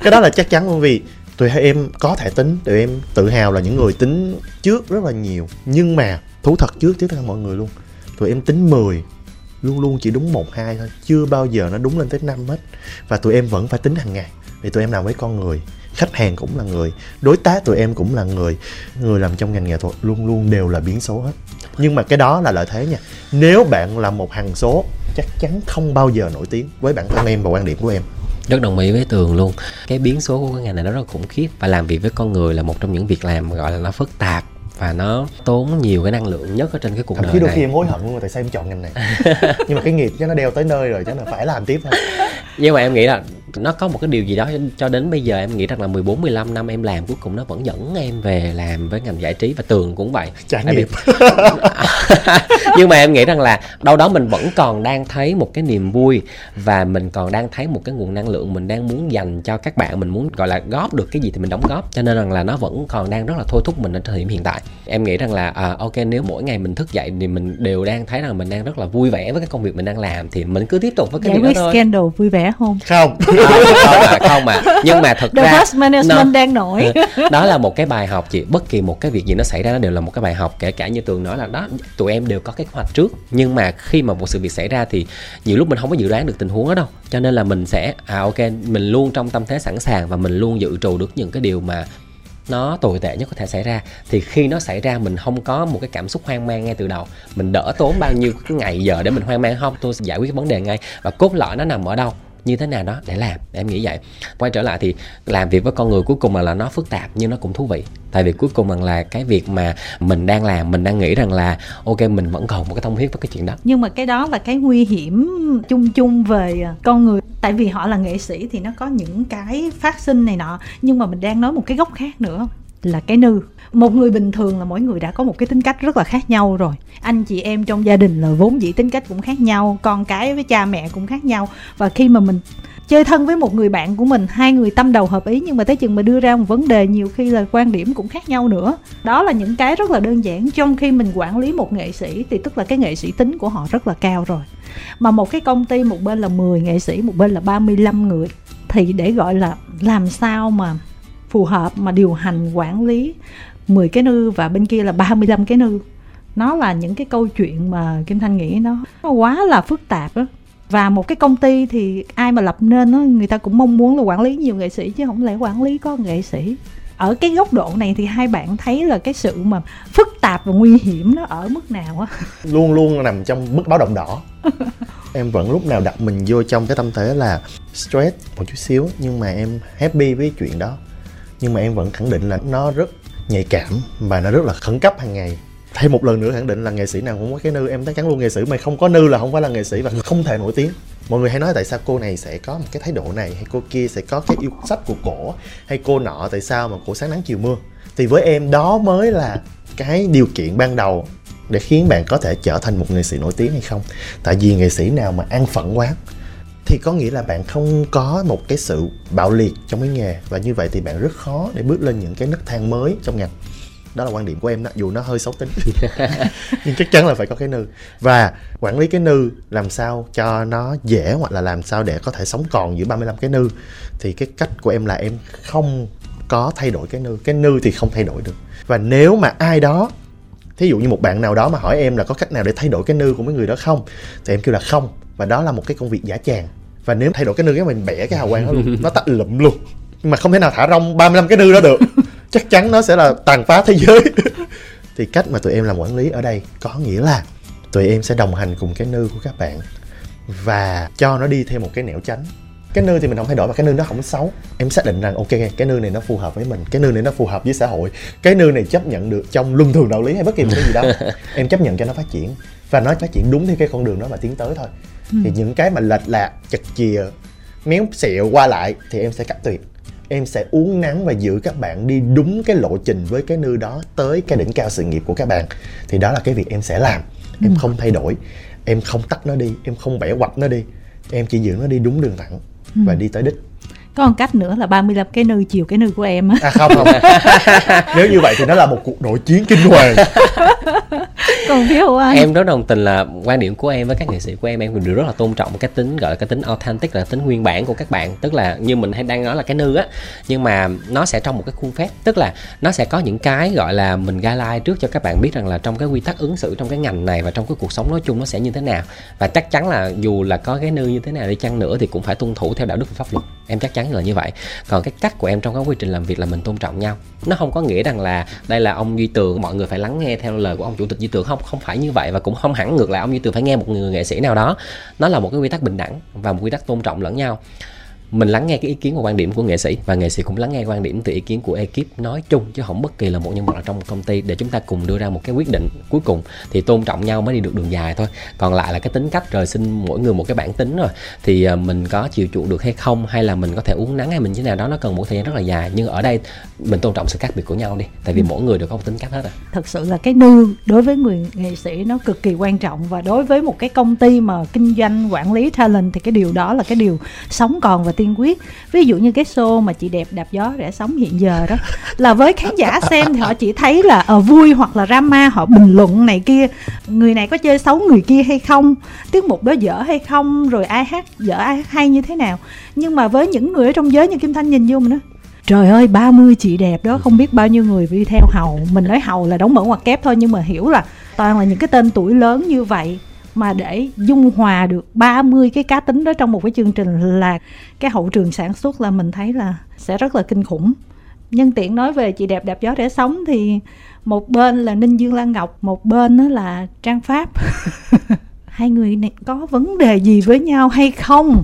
Cái đó là chắc chắn luôn vì tụi em có thể tính tụi em tự hào là những người tính trước rất là nhiều. Nhưng mà thú thật trước trước tất cả mọi người luôn tụi em tính 10 luôn luôn chỉ đúng một, hai thôi. Chưa bao giờ nó đúng lên tới năm hết. Và tụi em vẫn phải tính hàng ngày vì tụi em làm với con người. Khách hàng cũng là người, đối tác tụi em cũng là người. Người làm trong ngành nghệ thuật luôn luôn đều là biến số hết. Nhưng mà cái đó là lợi thế nha. Nếu bạn là một hàng số, chắc chắn không bao giờ nổi tiếng với bản thân em và quan điểm của em. Rất đồng ý với tường luôn. Cái biến số của cái ngành này nó rất là khủng khiếp. Và làm việc với con người là một trong những việc làm gọi là nó phức tạp và nó tốn nhiều cái năng lượng nhất ở trên cái cuộc thậm đời chí đôi này. khi em hối hận luôn là tại sao em chọn ngành này? Nhưng mà cái nghiệp cho nó đeo tới nơi rồi cho nên phải làm tiếp thôi nhưng mà em nghĩ là nó có một cái điều gì đó cho đến bây giờ em nghĩ rằng là 14 15 năm em làm cuối cùng nó vẫn dẫn em về làm với ngành giải trí và tường cũng vậy. Trải nghiệm nhưng mà em nghĩ rằng là đâu đó mình vẫn còn đang thấy một cái niềm vui và mình còn đang thấy một cái nguồn năng lượng mình đang muốn dành cho các bạn mình muốn gọi là góp được cái gì thì mình đóng góp. Cho nên rằng là nó vẫn còn đang rất là thôi thúc mình ở thời điểm hiện tại. Em nghĩ rằng là à, ok nếu mỗi ngày mình thức dậy thì mình đều đang thấy rằng mình đang rất là vui vẻ với cái công việc mình đang làm thì mình cứ tiếp tục với cái giải việc đó thôi. scandal vui vẻ không? Không. Không mà không mà. Nhưng mà thực The ra First Management nó- đang nổi. Đó là một cái bài học chị. Bất kỳ một cái việc gì nó xảy ra nó đều là một cái bài học. Kể cả như tường nói là đó tụi em đều có kế hoạch trước. Nhưng mà khi mà một sự việc xảy ra thì nhiều lúc mình không có dự đoán được tình huống đó đâu. Cho nên là mình sẽ à ok mình luôn trong tâm thế sẵn sàng và mình luôn dự trù được những cái điều mà nó tồi tệ nhất có thể xảy ra. Thì khi nó xảy ra mình không có một cái cảm xúc hoang mang ngay từ đầu. Mình đỡ tốn bao nhiêu cái ngày giờ để mình hoang mang không? Tôi sẽ giải quyết cái vấn đề ngay. Và cốt lõi nó nằm ở đâu như thế nào đó để làm. Em nghĩ vậy. Quay trở lại thì làm việc với con người cuối cùng là, là nó phức tạp nhưng nó cũng thú vị. Tại vì cuối cùng rằng là cái việc mà mình đang làm mình đang nghĩ rằng là ok mình vẫn còn một cái thông huyết với cái chuyện đó. Nhưng mà cái đó là cái nguy hiểm chung chung về à, con người. Tại vì họ là nghệ sĩ thì nó có những cái phát sinh này nọ nhưng mà mình đang nói một cái góc khác nữa là cái nư. Một người bình thường là mỗi người đã có một cái tính cách rất là khác nhau rồi. Anh, chị em trong gia đình là vốn dĩ tính cách cũng khác nhau, con cái với cha mẹ cũng khác nhau. Và khi mà mình chơi thân với một người bạn của mình, hai người tâm đầu hợp ý nhưng mà tới chừng mà đưa ra một vấn đề nhiều khi là quan điểm cũng khác nhau nữa. Đó là những cái rất là đơn giản. Trong khi mình quản lý một nghệ sĩ thì tức là cái nghệ sĩ tính của họ rất là cao rồi. Mà một cái công ty, một bên là 10 nghệ sĩ, một bên là 35 người. Thì để gọi là làm sao mà phù hợp mà điều hành quản lý 10 cái nư và bên kia là 35 cái nư. Nó là những cái câu chuyện mà Kim Thanh nghĩ nó, nó quá là phức tạp đó và một cái công ty thì ai mà lập nên đó, người ta cũng mong muốn là quản lý nhiều nghệ sĩ chứ không lẽ quản lý có nghệ sĩ. Ở cái góc độ này thì hai bạn thấy là cái sự mà phức tạp và nguy hiểm nó ở mức nào á? Luôn luôn nằm trong mức báo động đỏ. Em vẫn lúc nào đặt mình vô trong cái tâm thế là stress một chút xíu nhưng mà em happy với chuyện đó nhưng mà em vẫn khẳng định là nó rất nhạy cảm và nó rất là khẩn cấp hàng ngày. Thêm một lần nữa khẳng định là nghệ sĩ nào cũng có cái nư. Em chắc chắn luôn, nghệ sĩ mà không có nư là không phải là nghệ sĩ và không thể nổi tiếng. Mọi người hay nói tại sao cô này sẽ có một cái thái độ này, hay cô kia sẽ có cái yêu sách của cổ, hay cô nọ, tại sao mà cổ sáng nắng chiều mưa? Thì với em, đó mới là cái điều kiện ban đầu để khiến bạn có thể trở thành một nghệ sĩ nổi tiếng hay không. Tại vì nghệ sĩ nào mà an phận quá thì có nghĩa là bạn không có một cái sự bạo liệt trong cái nghề. Và như vậy thì bạn rất khó để bước lên những cái nấc thang mới trong ngành. Đó là quan điểm của em đó dù nó hơi xấu tính. Nhưng chắc chắn là phải có cái nư. Và quản lý cái nư làm sao cho nó dễ hoặc là làm sao để có thể sống còn giữa 35 cái nư. Thì cái cách của em là em không có thay đổi cái nư. Cái nư thì không thay đổi được. Và nếu mà ai đó thí dụ như một bạn nào đó mà hỏi em là có cách nào để thay đổi cái nư của mấy người đó không? Thì em kêu là không. Và đó là một cái công việc giả tràng và nếu thay đổi cái nư cái mình bẻ cái hào quang đó luôn. Nó tắt lụm luôn. Nhưng mà không thể nào thả rong 35 cái nư đó được. Chắc chắn nó sẽ là tàn phá thế giới. Thì cách mà tụi em làm quản lý ở đây có nghĩa là tụi em sẽ đồng hành cùng cái nư của các bạn và cho nó đi theo một cái nẻo tránh cái nư thì mình không thay đổi và cái nư nó không xấu em xác định rằng ok cái nư này nó phù hợp với mình cái nư này nó phù hợp với xã hội cái nư này chấp nhận được trong luân thường đạo lý hay bất kỳ một cái gì đâu em chấp nhận cho nó phát triển và nó phát triển đúng theo cái con đường đó mà tiến tới thôi. Thì những cái mà lệch lạc chật chìa méo xẹo qua lại thì em sẽ cắt tuyệt. Em sẽ uống nắng và giữ các bạn đi đúng cái lộ trình với cái nư đó tới cái đỉnh cao sự nghiệp của các bạn. Thì đó là cái việc em sẽ làm. Em không thay đổi em không tắt nó đi em không bẻ quạch nó đi em chỉ giữ nó đi đúng đường thẳng và đi tới đích có một cách nữa là 35 cái nư chiều cái nư của em á. À không không. Nếu như vậy thì nó là một cuộc nội chiến kinh hoàng. Còn phía của anh? Em rất đồng tình là quan điểm của em với các nghệ sĩ của em. Em đều rất là tôn trọng cái tính gọi là cái tính authentic là tính nguyên bản của các bạn. Tức là như mình hay đang nói là cái nư á. Nhưng mà nó sẽ trong một cái khuôn phép. Tức là nó sẽ có những cái gọi là mình guideline trước cho các bạn biết rằng là trong cái quy tắc ứng xử trong cái ngành này và trong cái cuộc sống nói chung nó sẽ như thế nào. Và chắc chắn là dù là có cái nư như thế nào đi chăng nữa thì cũng phải tuân thủ theo đạo đức và pháp luật. Em chắc chắn là như vậy. Còn cái cách của em trong cái quy trình làm việc là mình tôn trọng nhau. Nó không có nghĩa rằng là đây là ông duy tường, mọi người phải lắng nghe theo lời của ông chủ tịch duy tường. Không không phải như vậy và cũng không hẳn ngược lại ông duy tường phải nghe một người nghệ sĩ nào đó. Nó là một cái quy tắc bình đẳng và một quy tắc tôn trọng lẫn nhau mình lắng nghe cái ý kiến và quan điểm của nghệ sĩ và nghệ sĩ cũng lắng nghe quan điểm từ ý kiến của ekip nói chung chứ không bất kỳ là một nhân vật ở trong một công ty. Để chúng ta cùng đưa ra một cái quyết định cuối cùng thì tôn trọng nhau mới đi được đường dài thôi. Còn lại là cái tính cách rồi xin mỗi người một cái bản tính rồi. Thì à, mình có chịu chuộng được hay không hay là mình có thể uống nắng hay mình như thế nào đó nó cần một thời gian rất là dài. Nhưng ở đây mình tôn trọng sự khác biệt của nhau đi. Tại vì ừ. mỗi người đều có một tính cách hết à. Thật sự là cái nư đối với người nghệ sĩ nó cực kỳ quan trọng. Và đối với một cái công ty mà kinh doanh quản lý talent thì cái điều đó là cái điều sống còn và tiên quyết. Ví dụ như cái show mà chị đẹp đạp gió rẽ sóng hiện giờ đó, là với khán giả xem thì họ chỉ thấy là ở vui hoặc là drama, họ bình luận này kia, người này có chơi xấu người kia hay không, tiết mục đó dở hay không, rồi ai hát dở, ai hát hay như thế nào. Nhưng mà với những người ở trong giới như kim thanh nhìn vô mình đó trời ơi 30 chị đẹp đó, không biết bao nhiêu người đi theo hầu. Mình nói hầu là đóng mở ngoặc kép thôi, nhưng mà hiểu là toàn là những cái tên tuổi lớn như vậy mà để dung hòa được 30 cái cá tính đó trong một cái chương trình là cái hậu trường sản xuất là mình thấy là sẽ rất là kinh khủng. Nhân tiện nói về chị đẹp đạp gió để sống thì một bên là ninh dương lan ngọc, một bên đó là trang pháp. Hai người này có vấn đề gì với nhau hay không?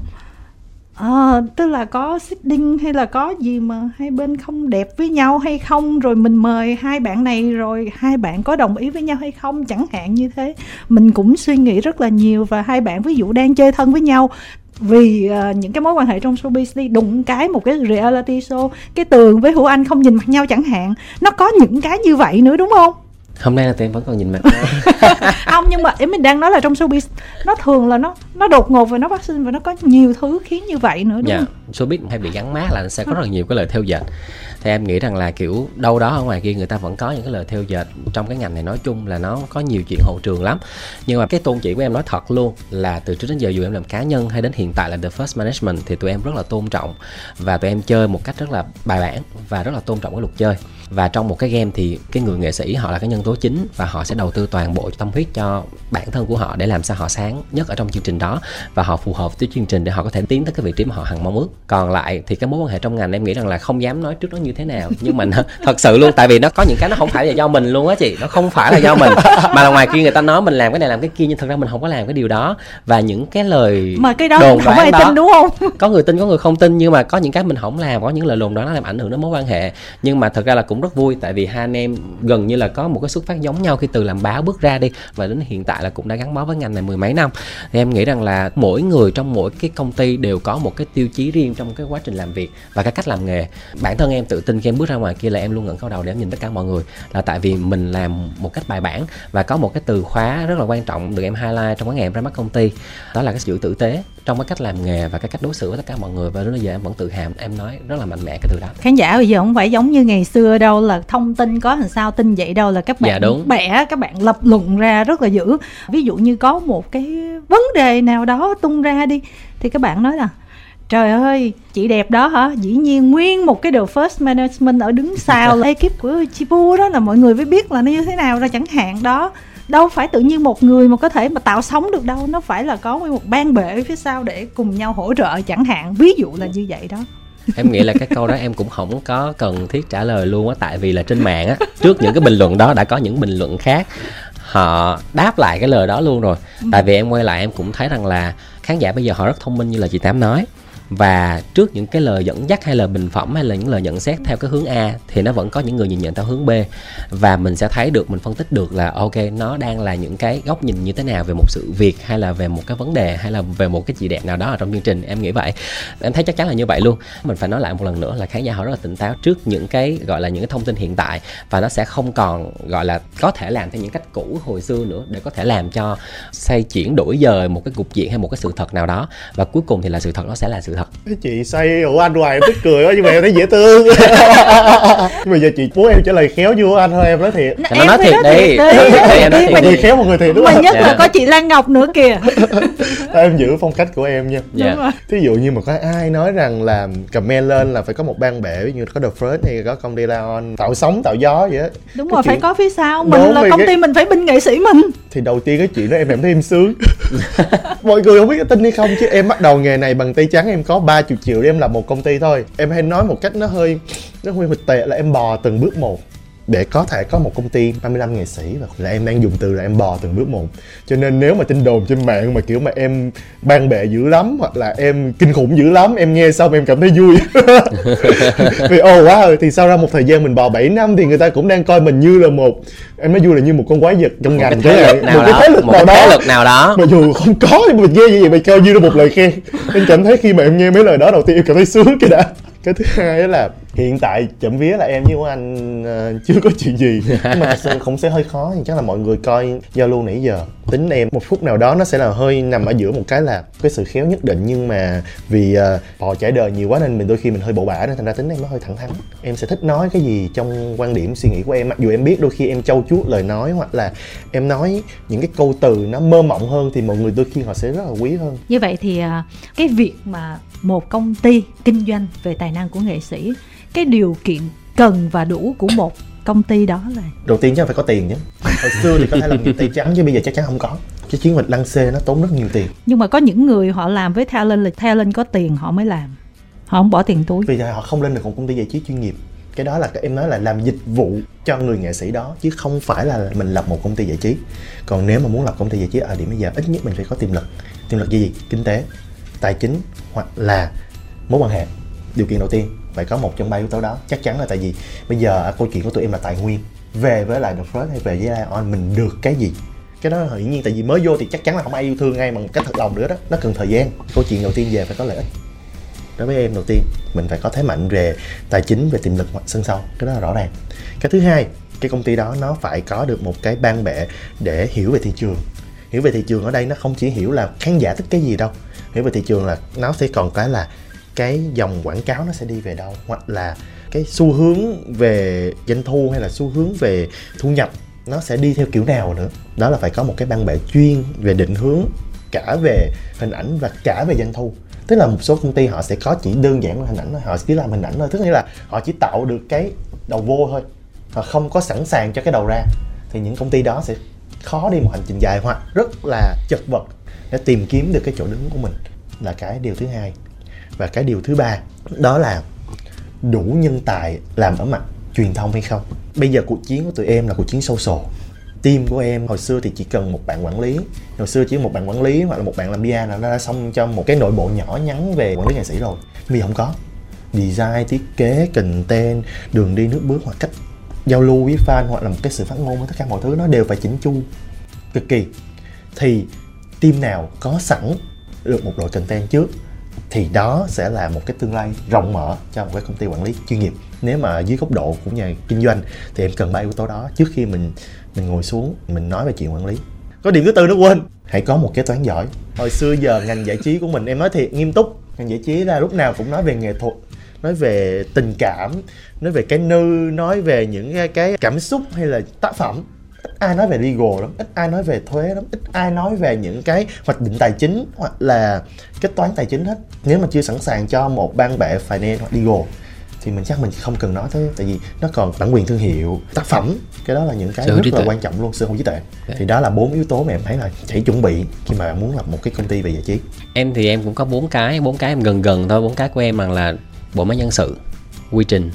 À, tức là có đinh hay là có gì mà hai bên không đẹp với nhau hay không? Rồi mình mời hai bạn này rồi hai bạn có đồng ý với nhau hay không? Chẳng hạn như thế. Mình cũng suy nghĩ rất là nhiều và hai bạn ví dụ đang chơi thân với nhau vì uh, những cái mối quan hệ trong showbiz đi đụng cái một cái reality show cái tường với hữu anh không nhìn mặt nhau chẳng hạn. Nó có những cái như vậy nữa đúng không? Hôm nay là tụi em vẫn còn nhìn mặt. Không nhưng mà em mình đang nói là trong showbiz nó thường là nó nó đột ngột và nó phát sinh và nó có nhiều thứ khiến như vậy nữa đúng yeah. Dạ, không? showbiz hay bị gắn mát là sẽ có rất là nhiều cái lời theo dệt. Thì em nghĩ rằng là kiểu đâu đó ở ngoài kia người ta vẫn có những cái lời theo dệt trong cái ngành này nói chung là nó có nhiều chuyện hậu trường lắm. Nhưng mà cái tôn chỉ của em nói thật luôn là từ trước đến giờ dù em làm cá nhân hay đến hiện tại là the first management thì tụi em rất là tôn trọng và tụi em chơi một cách rất là bài bản và rất là tôn trọng cái luật chơi và trong một cái game thì cái người nghệ sĩ họ là cái nhân tố chính và họ sẽ đầu tư toàn bộ tâm huyết cho bản thân của họ để làm sao họ sáng nhất ở trong chương trình đó và họ phù hợp với chương trình để họ có thể tiến tới cái vị trí mà họ hằng mong ước. Còn lại thì cái mối quan hệ trong ngành em nghĩ rằng là không dám nói trước đó như thế nào. Nhưng mà thật sự luôn tại vì nó có những cái nó không phải là do mình luôn á chị nó không phải là do mình. Mà là ngoài kia người ta nói mình làm cái này làm cái kia nhưng thật ra mình không có làm cái điều đó. Và những cái lời mà cái đó đồn không ai tin đúng không? có người tin có người không tin nhưng mà có những cái mình không làm có những lời đồn đó nó làm ảnh hưởng đến mối quan hệ. Nhưng mà thật ra là cũng rất vui, tại vì hai anh em gần như là có một cái xuất phát giống nhau khi từ làm báo bước ra đi, và đến hiện tại là cũng đã gắn bó với ngành này mười mấy năm. Thì em nghĩ rằng là mỗi người trong mỗi cái công ty đều có một cái tiêu chí riêng trong cái quá trình làm việc và cái cách làm nghề. Bản thân em tự tin khi em bước ra ngoài kia là em luôn ngẩng cao đầu để em nhìn tất cả mọi người, là tại vì mình làm một cách bài bản và có một cái từ khóa rất là quan trọng được em highlight trong cái ngày em ra mắt công ty, đó là cái sự tử tế trong cái cách làm nghề và cái cách đối xử với tất cả mọi người và đến bây giờ em vẫn tự hào em nói rất là mạnh mẽ cái từ đó khán giả bây giờ không phải giống như ngày xưa đâu là thông tin có làm sao tin vậy đâu là các bạn dạ, đúng. bẻ các bạn lập luận ra rất là dữ ví dụ như có một cái vấn đề nào đó tung ra đi thì các bạn nói là Trời ơi, chị đẹp đó hả? Dĩ nhiên nguyên một cái The First Management ở đứng sau là ekip của Chibu đó là mọi người mới biết là nó như thế nào ra chẳng hạn đó đâu phải tự nhiên một người mà có thể mà tạo sống được đâu. Nó phải là có một ban bệ phía sau để cùng nhau hỗ trợ chẳng hạn. Ví dụ là như vậy đó. Em nghĩ là cái câu đó em cũng không có cần thiết trả lời luôn á tại vì là trên mạng á trước những cái bình luận đó đã có những bình luận khác họ đáp lại cái lời đó luôn rồi. Ừ. tại vì em quay lại em cũng thấy rằng là khán giả bây giờ họ rất thông minh như là chị tám nói và trước những cái lời dẫn dắt hay là bình phẩm hay là những lời nhận xét theo cái hướng A thì nó vẫn có những người nhìn nhận theo hướng B. Và mình sẽ thấy được, mình phân tích được là, ok, nó đang là những cái góc nhìn như thế nào về một sự việc hay là về một cái vấn đề hay là về một cái chị đẹp nào đó ở trong chương trình. Em nghĩ vậy. Em thấy chắc chắn là như vậy luôn. Mình phải nói lại một lần nữa là khán giả họ rất là tỉnh táo trước những cái, gọi là, những cái thông tin hiện tại. Và nó sẽ không còn, gọi là, có thể làm theo những cách cũ hồi xưa nữa để có thể làm cho xây chuyển đổi dời một cái cục diện hay một cái sự thật nào đó. Và cuối cùng thì là sự thật nó sẽ là sự cái chị say ủa anh hoài em tức cười quá nhưng mà em thấy dễ thương. Nhưng mà giờ chị muốn em trả lời khéo chưa anh thôi em nói thiệt. Thì nó nói phải thiệt đi. em Mình- người khéo một người thiệt đúng mà không? nhất là Dạ. có chị Lan Ngọc nữa kìa. Em giữ phong cách của em nha. Dạ. đúng rồi. Thí dụ như mà có ai nói rằng là comment lên là phải có một ban bể ví dụ như có The First hay có công ty Laon tạo sóng tạo gió vậy á. Đúng Cái rồi phải chuyện- có phía sau mình Đúng là công cái- ty mình phải binh nghệ sĩ mình. Thì đầu tiên cái chuyện đó em cảm thấy em sướng. Mọi người không biết có tin hay không chứ em bắt đầu nghề này bằng tay trắng em có 30 triệu để em làm một công ty thôi. Em hay nói một cách nó hơi nó hơi hơi tệ là em bò từng bước một để có thể có một công ty 35 nghệ sĩ và là em đang dùng từ là em bò từng bước một. Cho nên nếu mà tin đồn trên mạng mà kiểu mà em ban bệ dữ lắm hoặc là em kinh khủng dữ lắm em nghe xong em cảm thấy vui. Vì ồ oh, wow thì sau ra một thời gian mình bò 7 năm thì người ta cũng đang coi mình như là một em nói vui là như một con quái vật trong một cái ngành thế chẳng lực nào một cái đó thế lực một nào cái thế đó. lực nào đó. Mà dù không có nhưng mà nghe như vậy mày coi như là một lời khen. Em cảm thấy khi mà em nghe mấy lời đó đầu tiên em cảm thấy sướng cái đã. Cái thứ hai đó là hiện tại chậm vía là em với của anh ờ, chưa có chuyện gì. Nhưng mà thật sự cũng sẽ hơi khó thì chắc là mọi người coi giao lưu nãy giờ. Tính em một phút nào đó nó sẽ là hơi nằm ở giữa một cái là cái sự khéo nhất định. Nhưng mà vì uh, bò trải đời nhiều quá nên mình đôi khi mình hơi bổ bả nên thành ra tính em nó hơi thẳng thắn. Em sẽ thích nói cái gì trong quan điểm suy nghĩ của em. Mặc dù em biết đôi khi em trau chuốt lời nói hoặc là em nói những cái câu từ nó mơ mộng hơn thì mọi người đôi khi họ sẽ rất là quý hơn. Như vậy thì à, cái việc mà một công ty kinh doanh về tài năng của nghệ sĩ cái điều kiện cần và đủ của một công ty đó là đầu tiên chắc phải có tiền chứ hồi xưa thì có thể làm nghiệp tay trắng chứ bây giờ chắc chắn không có. Cái chiến dịch lăng xê nó tốn rất nhiều tiền. Nhưng mà có những người họ làm với talent là talent có tiền họ mới làm. Họ không bỏ tiền túi. Vì họ không lên được một công ty giải trí chuyên nghiệp. Cái đó là cái em nói là làm dịch vụ cho người nghệ sĩ đó chứ không phải là mình lập một công ty giải trí. Còn nếu mà muốn lập công ty giải trí ở điểm bây giờ ít nhất mình phải có tiềm lực. Tiềm lực gì? Kinh tế tài chính hoặc là mối quan hệ. Điều kiện đầu tiên phải có một trong ba yếu tố đó. Chắc chắn là tại vì bây giờ à, câu chuyện của tụi em là tài nguyên. Về với lại The First hay về với Lion à, mình được cái gì? Cái đó hiển nhiên, tại vì mới vô thì chắc chắn là không ai yêu thương ngay bằng cách thật lòng nữa đó. Nó cần thời gian. Câu chuyện đầu tiên về phải có lợi ích. Đối với em đầu tiên, mình phải có thế mạnh về tài chính, về tiềm lực hoặc sân sau. Cái đó là rõ ràng. Cái thứ hai, cái công ty đó nó phải có được một cái ban bệ để hiểu về thị trường. Hiểu về thị trường ở đây nó không chỉ hiểu là khán giả thích cái gì đâu. Hiểu về thị trường là nó sẽ còn cái là cái dòng quảng cáo nó sẽ đi về đâu? Hoặc là cái xu hướng về doanh thu hay là xu hướng về thu nhập nó sẽ đi theo kiểu nào nữa? Đó là phải có một cái ban bệ chuyên về định hướng cả về hình ảnh và cả về doanh thu. Tức là một số công ty họ sẽ có chỉ đơn giản là hình ảnh thôi, họ chỉ làm hình ảnh thôi. Tức nghĩa là họ chỉ tạo được cái đầu vô thôi, họ không có sẵn sàng cho cái đầu ra. Thì những công ty đó sẽ khó đi một hành trình dài hoặc rất là chật vật để tìm kiếm được cái chỗ đứng của mình là cái điều thứ hai và cái điều thứ ba, đó là đủ nhân tài làm ở mặt truyền thông hay không? Bây giờ cuộc chiến của tụi em là cuộc chiến sâu sổ team của em hồi xưa thì chỉ cần một bạn quản lý. Hồi xưa chỉ một bạn quản lý hoặc là một bạn làm PR là nó đã xong cho một cái nội bộ nhỏ nhắn về quản lý nghệ sĩ rồi. Vì không có. Design, thiết kế, content, đường đi, nước bước hoặc cách giao lưu với fan hoặc là một cái sự phát ngôn với tất cả mọi thứ nó đều phải chỉnh chu. Cực kỳ. Thì team nào có sẵn được một đội content trước? Thì đó sẽ là một cái tương lai rộng mở cho một cái công ty quản lý chuyên nghiệp. Nếu mà dưới góc độ của nhà kinh doanh thì em cần ba yếu tố đó. Trước khi mình mình ngồi xuống mình nói về chuyện quản lý. Có điểm thứ tư nó quên. Hãy có một kế toán giỏi. Hồi xưa giờ ngành giải trí của mình em nói thiệt nghiêm túc. Ngành giải trí là lúc nào cũng nói về nghệ thuật nói về tình cảm nói về cái nư nói về những cái, cảm xúc hay là tác phẩm ai nói về legal lắm ít ai nói về thuế lắm ít ai nói về những cái hoạch định tài chính hoặc là kế toán tài chính hết. Nếu mà chưa sẵn sàng cho một ban bệ finance hoặc legal thì mình chắc mình không cần nói tới tại vì nó còn bản quyền thương hiệu tác phẩm. Cái đó là những cái Sở rất là quan trọng luôn sở hữu trí tuệ. Đấy. thì đó là bốn yếu tố mà em thấy là phải chuẩn bị khi mà bạn muốn lập một cái công ty về giải trí. Em thì em cũng có bốn cái bốn cái em gần gần thôi bốn cái của em bằng là bộ máy nhân sự quy trình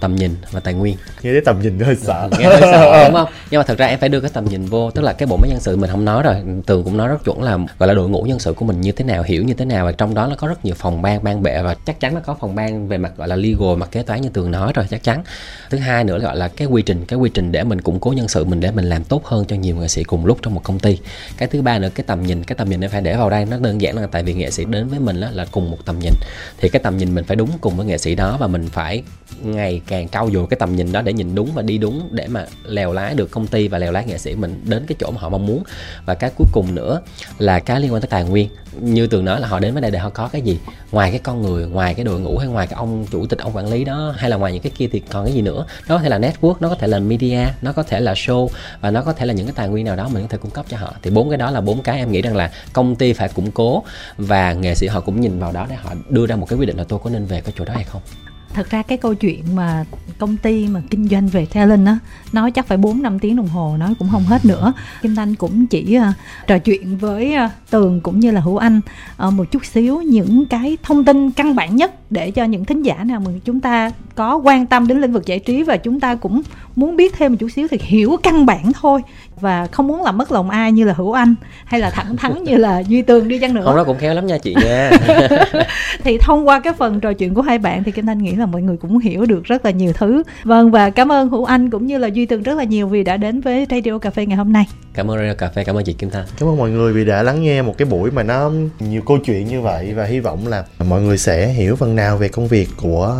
tầm nhìn và tài nguyên. Nghe thấy tầm nhìn hơi sợ. Nghe hơi sợ đúng không? Nhưng mà thật ra em phải đưa cái tầm nhìn vô tức là cái bộ máy nhân sự mình không nói rồi tường cũng nói rất chuẩn là gọi là đội ngũ nhân sự của mình như thế nào hiểu như thế nào và trong đó nó có rất nhiều phòng ban ban bệ và chắc chắn nó có phòng ban về mặt gọi là legal mặt kế toán như tường nói rồi chắc chắn. Thứ hai nữa là gọi là cái quy trình cái quy trình để mình củng cố nhân sự mình để mình làm tốt hơn cho nhiều nghệ sĩ cùng lúc trong một công ty. Cái thứ ba nữa cái tầm nhìn cái tầm nhìn em phải để vào đây nó đơn giản là tại vì nghệ sĩ đến với mình là cùng một tầm nhìn. Thì cái tầm nhìn mình phải đúng cùng với nghệ sĩ đó và mình phải ngày ngày càng trau dồi cái tầm nhìn đó để nhìn đúng và đi đúng để mà lèo lái được công ty và lèo lái nghệ sĩ mình đến cái chỗ mà họ mong muốn. Và cái cuối cùng nữa là cái liên quan tới tài nguyên. Như tường nói là họ đến với đây để họ có cái gì? Ngoài cái con người, ngoài cái đội ngũ hay ngoài cái ông chủ tịch, ông quản lý đó, hay là ngoài những cái kia thì còn cái gì nữa? Nó có thể là network, nó có thể là media, nó có thể là show và nó có thể là những cái tài nguyên nào đó mình có thể cung cấp cho họ. Thì bốn cái đó là bốn cái em nghĩ rằng là công ty phải củng cố và nghệ sĩ họ cũng nhìn vào đó để họ đưa ra một cái quyết định là tôi có nên về cái chỗ đó hay không thật ra cái câu chuyện mà công ty mà kinh doanh về talent á nói chắc phải 4 năm tiếng đồng hồ nói cũng không hết nữa. Kim Thanh cũng chỉ uh, trò chuyện với uh, Tường cũng như là Hữu Anh uh, một chút xíu những cái thông tin căn bản nhất để cho những thính giả nào mà chúng ta có quan tâm đến lĩnh vực giải trí và chúng ta cũng muốn biết thêm một chút xíu thì hiểu căn bản thôi và không muốn làm mất lòng ai như là hữu anh hay là thẳng thắn như là duy tường đi chăng nữa. Không đó cũng khéo lắm nha chị nha. Thì thông qua cái phần trò chuyện của hai bạn thì kim thanh nghĩ là mọi người cũng hiểu được rất là nhiều thứ. Vâng và cảm ơn hữu anh cũng như là duy tường rất là nhiều vì đã đến với radio cà phê ngày hôm nay. Cảm ơn radio cà phê cảm ơn chị kim thanh. Cảm ơn mọi người vì đã lắng nghe một cái buổi mà nó nhiều câu chuyện như vậy và hy vọng là mọi người sẽ hiểu phần nào về công việc của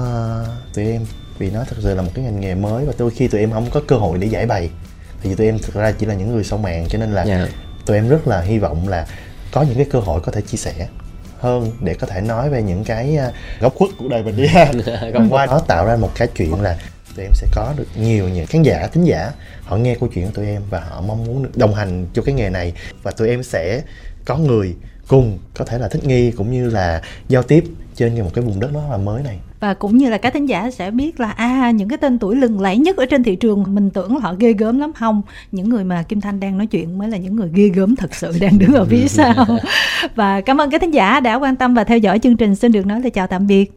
tụi em. Vì nó thật sự là một cái ngành nghề mới và đôi khi tụi em không có cơ hội để giải bày thì tụi em thực ra chỉ là những người sau màn cho nên là yeah. Dạ. tụi em rất là hy vọng là có những cái cơ hội có thể chia sẻ hơn để có thể nói về những cái à, góc khuất của đời mình đi ha còn qua đó tạo ra một cái chuyện là tụi em sẽ có được nhiều những khán giả thính giả họ nghe câu chuyện của tụi em và họ mong muốn đồng hành cho cái nghề này và tụi em sẽ có người cùng có thể là thích nghi cũng như là giao tiếp trên một cái vùng đất đó là mới này và cũng như là các thính giả sẽ biết là à những cái tên tuổi lừng lẫy nhất ở trên thị trường mình tưởng họ ghê gớm lắm. Không những người mà kim thanh đang nói chuyện mới là những người ghê gớm thật sự đang đứng ở phía sau. Và cảm ơn các thính giả đã quan tâm và theo dõi chương trình xin được nói lời chào tạm biệt